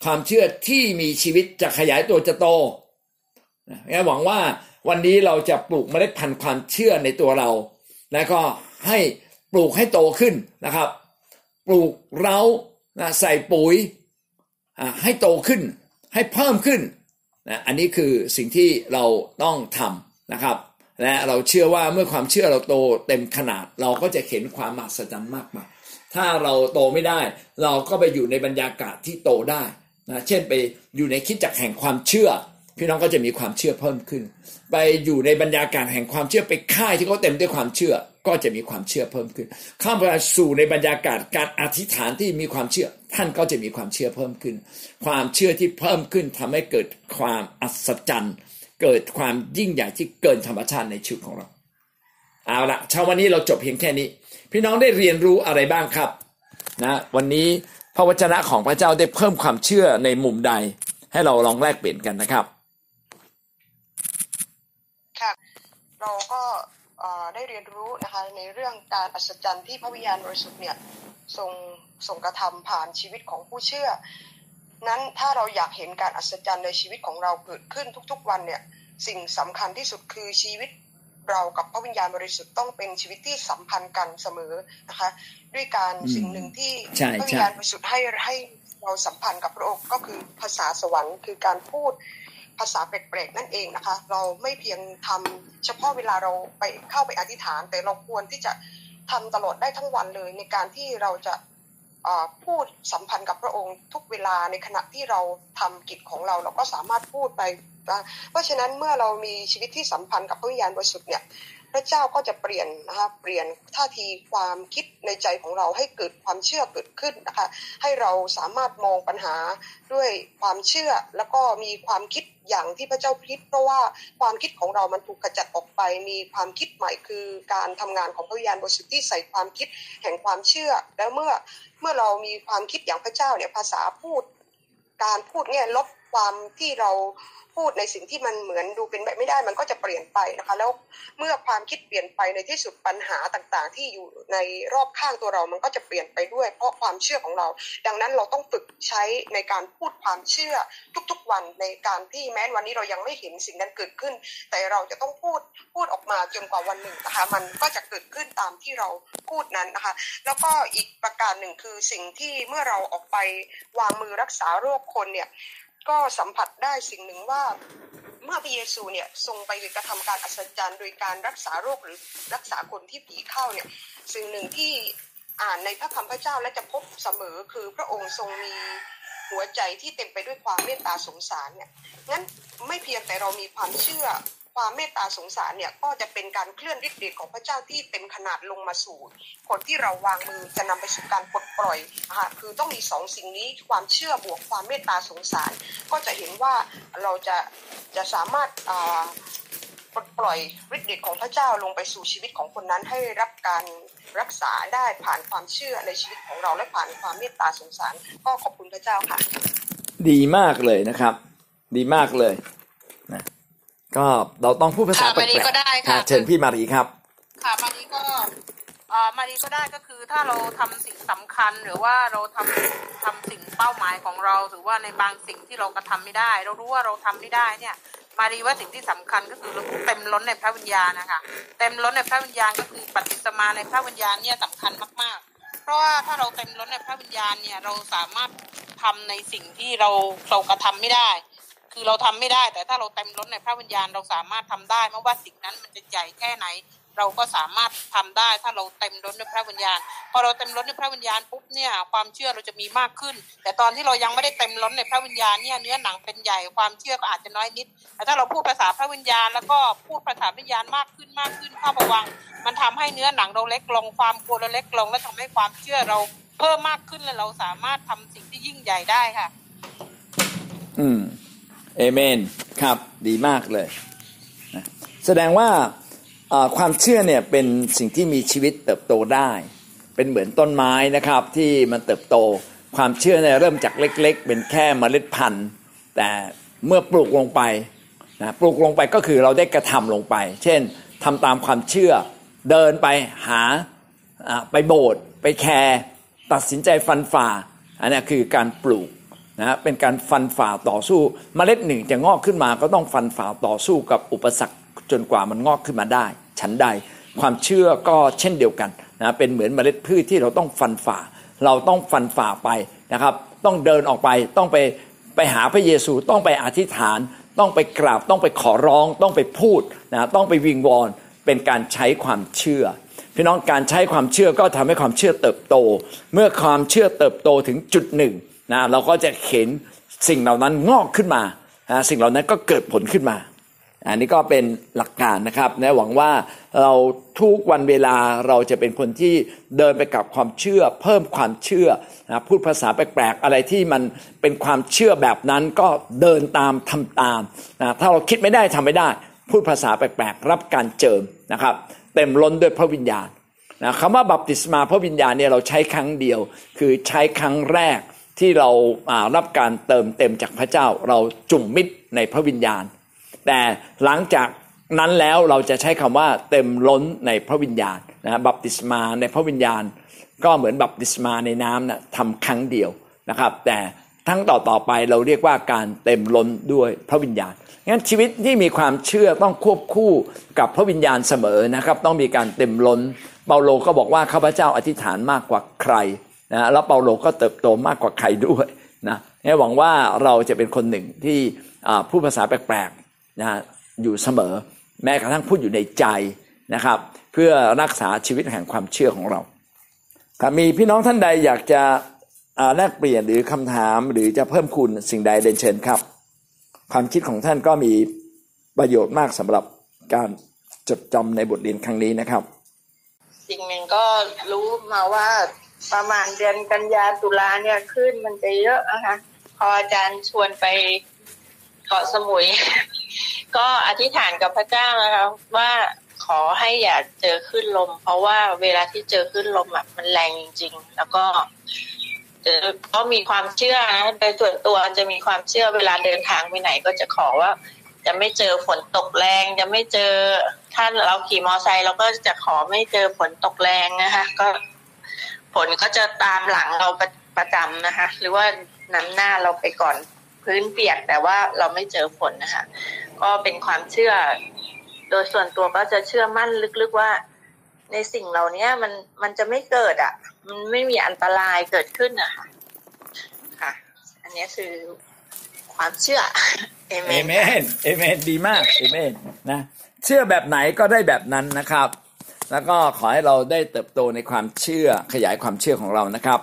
ความเชื่อที่มีชีวิตจะขยายตัวจะโตนะหวังว่าวันนี้เราจะปลูกเมล็ดพันธุ์ความเชื่อในตัวเรา แล้วก็ให้ปลูกให้โตขึ้นนะครับ ปลูกเรานะใส่ปุ๋ยให้โตขึ้น ให้เพิ่มขึ้นนะอันนี้คือสิ่งที่เราต้องทำนะครับ และเราเชื่อว่าเมื่อความเชื่อเราโตเต็มขนาด เราก็จะเห็นความมหัศจรรย์มากมายถ้าเราโตไม่ได้ เราก็ไปอยู่ในบรรยากาศที่โตได้นะเช่นไปอยู่ในคิดจักแห่งความเชื่อ พี่น้องก็จะมีความเชื่อเพิ่มขึ้น ไปอยู่ในบรรยากาศแห่งความเชื่อไปค่ายที่เขาเต็มด้วยความเชื่อ ก็จะมีความเชื่อเพิ่มขึ้น ข้ามไปสู่ในบรรยากาศการอธิษฐานที่มีความเชื่อ ท่านก็จะมีความเชื่อเพิ่มขึ้น ความเชื่อที่เพิ่มขึ้นทำให้เกิดความอัศจรรย์เกิดความยิ่งใหญ่ที่เกินธรรมชาติในชีวิตของเรา เอาละเช้าวันนี้เราจบเพียงแค่นี้ พี่น้องได้เรียนรู้อะไรบ้างครับนะวันนี้พระวจนะของพระเจ้าได้เพิ่มความเชื่อในมุมใด ให้เราลองแลกเปลี่ยนกันนะครับ เราก็ได้เรียนรู้นะคะในเรื่องการอัศจรรย์ที่พระวิญญาณบริสุทธิ์เนี่ยทรงทรงกระทำผ่านชีวิตของผู้เชื่อ นั้นถ้าเราอยากเห็นการอัศจรรย์ในชีวิตของเราเกิดขึ้นทุกๆวันเนี่ยสิ่งสำคัญที่สุดคือชีวิตเรากับพระวิญญาณบริสุทธิ์ต้องเป็นชีวิตที่สัมพันธ์กันเสมอนะคะ ด้วยการสิ่งหนึ่งที่พระวิญญาณบริสุทธิ์ให้ให้เราสัมพันธ์กับพระองค์ก็คือภาษาสวรรค์คือการพูด ภาษาแปลกๆนั่นเองนะคะ เราไม่เพียงทำเฉพาะเวลาเราไปเข้าไปอธิษฐาน แต่เราควรที่จะทำตลอดได้ทั้งวันเลย ในการที่เราจะพูดสัมพันธ์กับพระองค์ทุกเวลาในขณะที่เราทำกิจของเราเราก็สามารถพูดไปเพราะฉะนั้นเมื่อเรามีชีวิตที่สัมพันธ์กับพระวิญญาณบริสุทธิ์เนี่ย พระเจ้าก็จะเปลี่ยนนะคะเปลี่ยนท่าทีความคิดในใจของเราให้เกิดความเชื่อเกิดขึ้นนะคะให้เราสามารถมองปัญหาด้วยความเชื่อแล้วก็มีความคิดอย่างที่พระเจ้าคิด เพราะว่าความคิดของเรามันถูกขจัดออกไป มีความคิดใหม่คือการทำงานของพระวิญญาณบริสุทธิ์ที่ใส่ความคิดแห่งความเชื่อ แล้วเมื่อเมื่อเรามีความคิดอย่างพระเจ้าเนี่ยภาษาพูด การพูดเนี่ยลบ ความที่เราพูดในสิ่งที่มันเหมือนดูเป็นแบบไม่ได้มันก็จะเปลี่ยนไปนะคะ แล้วเมื่อความคิดเปลี่ยนไปในที่สุดปัญหาต่างๆ ที่อยู่ในรอบข้างตัวเรา มันก็จะเปลี่ยนไปด้วย เพราะความเชื่อของเรา ดังนั้นเราต้องฝึกใช้ในการพูดความเชื่อทุกๆวันในการที่แม้วันนี้เรายังไม่เห็นสิ่งนั้นเกิดขึ้น แต่เราจะต้องพูดพูดออกมาจนกว่าวันหนึ่งนะคะมันก็จะเกิดขึ้นตามที่เราพูดนั้นนะคะ แล้วก็อีกประการหนึ่งคือสิ่งที่เมื่อเราออกไปวางมือรักษาโรคคนเนี่ย ก็สัมผัสได้สิ่งหนึ่งว่าเมื่อพระเยซูเนี่ยทรงไปกระทำการอัศจรรย์ โดยการรักษาโรคหรือรักษาคนที่ผีเข้าเนี่ยสิ่งหนึ่งที่อ่านในพระคำพระเจ้าและจะพบเสมอคือพระองค์ทรงมีหัวใจที่เต็มไปด้วยความเมตตาสงสารเนี่ยงั้นไม่เพียงแต่เรามีความเชื่อ ความเมตตาสงสารเนี่ยก็จะเป็นการเคลื่อนฤทธิ์เดชของพระเจ้าที่เต็มขนาดลงมาสู่ คนที่เราวางมือจะนำไปสู่การปลดปล่อยนะคะคือต้องมีสองสิ่งนี้ความเชื่อบวกความเมตตาสงสาร ก็จะเห็นว่าเราจะจะสามารถปลดปล่อยฤทธิ์เดชของพระเจ้าลงไปสู่ชีวิตของคนนั้นให้รับการรักษาได้ผ่านความเชื่อในชีวิตของเราและผ่านความเมตตาสงสาร ก็ขอบคุณพระเจ้าค่ะ ดีมากเลยนะครับ ดีมากเลย ก็เราต้องพูดภาษาแปลกๆเชิญพี่มารีครับ ค่ะมารีก็มารีก็ได้ก็คือถ้าเราทำสิ่งสำคัญหรือว่าเราทำทำสิ่งเป้าหมายของเรา หรือว่าในบางสิ่งที่เรากระทาไม่ได้ เรารู้ว่าเราทำไม่ได้เนี่ย มารีว่าสิ่งที่สำคัญก็คือเราเต็มล้นในพระวิญญาณนะคะเต็มล้นในพระวิญญาณก็คือปฏิสมาในพระวิญญาณเนี่ยสำคัญมากๆ เพราะว่าถ้าเราเต็มล้นในพระวิญญาณเนี่ยเราสามารถทำในสิ่งที่เราเรากระทำไม่ได้ คือเราทำไม่ได้ แต่ถ้าเราเต็มล้นในพระวิญญาณเราสามารถทำได้ไม่ว่าสิ่งนั้นมันจะใหญ่แค่ไหน เราก็สามารถทำได้ ถ้าเราเต็มล้นในพระวิญญาณ พอเราเต็มล้นในพระวิญญาณปุ๊บเนี่ยความเชื่อเราจะมีมากขึ้น แต่ตอนที่เรายังไม่ได้เต็มล้นในพระวิญญาณเนี่ยเนื้อหนังเป็นใหญ่ความเชื่อก็อาจจะน้อยนิด แต่ถ้าเราพูดภาษาพระวิญญาณ แล้วก็พูดภาษาวิญญาณมากขึ้นมากขึ้นเข้าระวัง มันทำให้เนื้อหนังเราเล็กลงความกลัวเราเล็กลง และทำให้ความเชื่อเราเพิ่มมากขึ้นและเราสามารถทำสิ่งที่ยิ่งใหญ่ได้ค่ะ อืม เอเมนครับดีมากเลยนะแสดงว่าความเชื่อเนี่ยเป็นสิ่งที่มีชีวิตเติบโตได้ เป็นเหมือนต้นไม้นะครับที่มันเติบโต ความเชื่อเนี่ยเริ่มจากเล็ก ๆ เป็นแค่เมล็ดพันธุ์ แต่เมื่อปลูกลงไปนะปลูกลงไปก็คือเราได้กระทำลงไป เช่นทำตามความเชื่อเดินไปหาไปโบสถ์ไปแคร์ตัดสินใจฟันฝ่าอันนี้คือการปลูก นะเป็นการฟันฝ่าต่อสู้มเมล็ดหนึ่งจะงอกขึ้นมาก็ต้องฟันฝ่าต่อสู้กับอุปสรรคจนกว่ามันงอกขึ้นมาได้ ฉันใดความเชื่อก็เช่นเดียวกันนะเป็นเหมือนเมล็ดพืชที่เราต้องฟันฝ่า เราต้องฟันฝ่าไปนะครับ ต้องเดินออกไปต้องไปไปหาพระเยซูต้องไปอธิษฐาน ต้องไปกราบต้องไปขอร้อง ต้องไปพูดนะต้องไปวิงวอนเป็นการใช้ความเชื่อพี่น้องการใช้ความเชื่อก็ทำให้ความเชื่อเติบโต เมื่อความเชื่อเติบโตถึงจุดหนึ่ง นะเราก็จะเห็นสิ่งเหล่านั้นงอกขึ้นมานะสิ่งเหล่านั้นก็เกิดผลขึ้นมา อันนี้ก็เป็นหลักการนะครับนะหวังว่าเราทุกวันเวลาเราจะเป็นคนที่เดินไปกับความเชื่อ เพิ่มความเชื่อนะพูดภาษาแปลกๆ อะไรที่มันเป็นความเชื่อแบบนั้นก็เดินตามทำตามนะถ้าเราคิดไม่ได้ทำไม่ได้ พูดภาษาแปลกๆ รับการเจิมนะครับเต็มล้นด้วยพระวิญญาณนะคำว่าบัพติศมาพระวิญญาณเนี่ยเราใช้ครั้งเดียว คือใช้ครั้งแรก ที่เรารับการเติมเต็มจากพระเจ้าเราจุ่มมิตรในพระวิญญาณ แต่หลังจากนั้นแล้วเราจะใช้คำว่าเต็มล้นในพระวิญญาณนะบัพติศมาในพระวิญญาณ ก็เหมือนบัพติศมาในน้ำนะทำครั้งเดียวนะครับ แต่ทั้งต่อต่อไปเราเรียกว่าการเต็มล้นด้วยพระวิญญาณงั้นชีวิตที่มีความเชื่อต้องควบคู่กับพระวิญญาณเสมอนะครับ ต้องมีการเต็มล้นเปาโลก็บอกว่าข้าพเจ้าอธิษฐานมากกว่าใคร นะแล้วเปาโลก็เติบโตมากกว่าใครด้วยนะหวังว่าเราจะเป็นคนหนึ่งที่พูดภาษาแปลกๆนะอยู่เสมอ แม้กระทั่งพูดอยู่ในใจนะครับ เพื่อรักษาชีวิตแห่งความเชื่อของเราถ้ามีพี่น้องท่านใดอยากจะแลกเปลี่ยนหรือคำถามหรือจะเพิ่มคุณสิ่งใดเดนเชิญครับ ความคิดของท่านก็มีประโยชน์มากสำหรับการจดจำในบทเรียนครั้งนี้นะครับ สิ่งหนึ่งก็รู้มาว่า ประมาณเดือนกันยาตุลาเนี่ยขึ้นมันจะเยอะนะคะพออาจารย์ชวนไปเกาะสมุย ก็อธิษฐานกับพระเจ้านะคะว่าขอให้อย่าเจอขึ้นลม เพราะว่าเวลาที่เจอขึ้นลมอะมันแรงจริง ๆ แล้วก็ก็มีความเชื่อนะโดยส่วนตัวจะมีความเชื่อเวลาเดินทางไปไหนก็จะขอว่า จะไม่เจอฝนตกแรง จะไม่เจอถ้าเราขี่มอไซค์เราก็จะขอไม่เจอฝนตกแรงนะคะก็ ฝนก็จะตามหลังเราประจำนะคะ หรือว่านำหน้าเราไปก่อนพื้นเปียก แต่ว่าเราไม่เจอฝนนะคะ ก็เป็นความเชื่อ โดยส่วนตัวก็จะเชื่อมั่นลึกๆว่า ในสิ่งเหล่านี้มันมันจะไม่เกิดอะ มันไม่มีอันตรายเกิดขึ้นนะคะค่ะ อันนี้คือความเชื่อเอเมนเอเมนดีมากเอเมนนะเชื่อแบบไหนก็ได้แบบนั้นนะครับ แล้วก็ขอให้เราได้เติบโตในความเชื่อขยายความเชื่อของเรานะครับ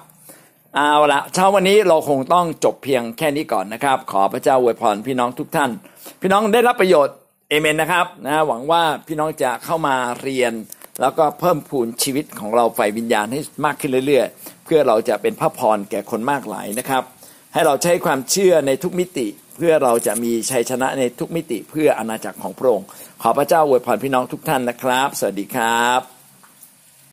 เอาละเช้าวันนี้เราคงต้องจบเพียงแค่นี้ก่อนนะครับ ขอพระเจ้าอวยพรพี่น้องทุกท่าน พี่น้องได้รับประโยชน์เอเมนนะครับนะหวังว่าพี่น้องจะเข้ามาเรียน แล้วก็เพิ่มพูนชีวิตของเราฝ่ายวิญญาณให้มากขึ้นเรื่อยๆ เพื่อเราจะเป็นพระพรแก่คนมากหลายนะครับ ให้เราใช้ความเชื่อในทุกมิติ เพื่อเราจะมีชัยชนะในทุกมิติเพื่ออาณาจักรของพระองค์ ขอพระเจ้าอวยพรพี่น้องทุกท่านนะครับ สวัสดีครับ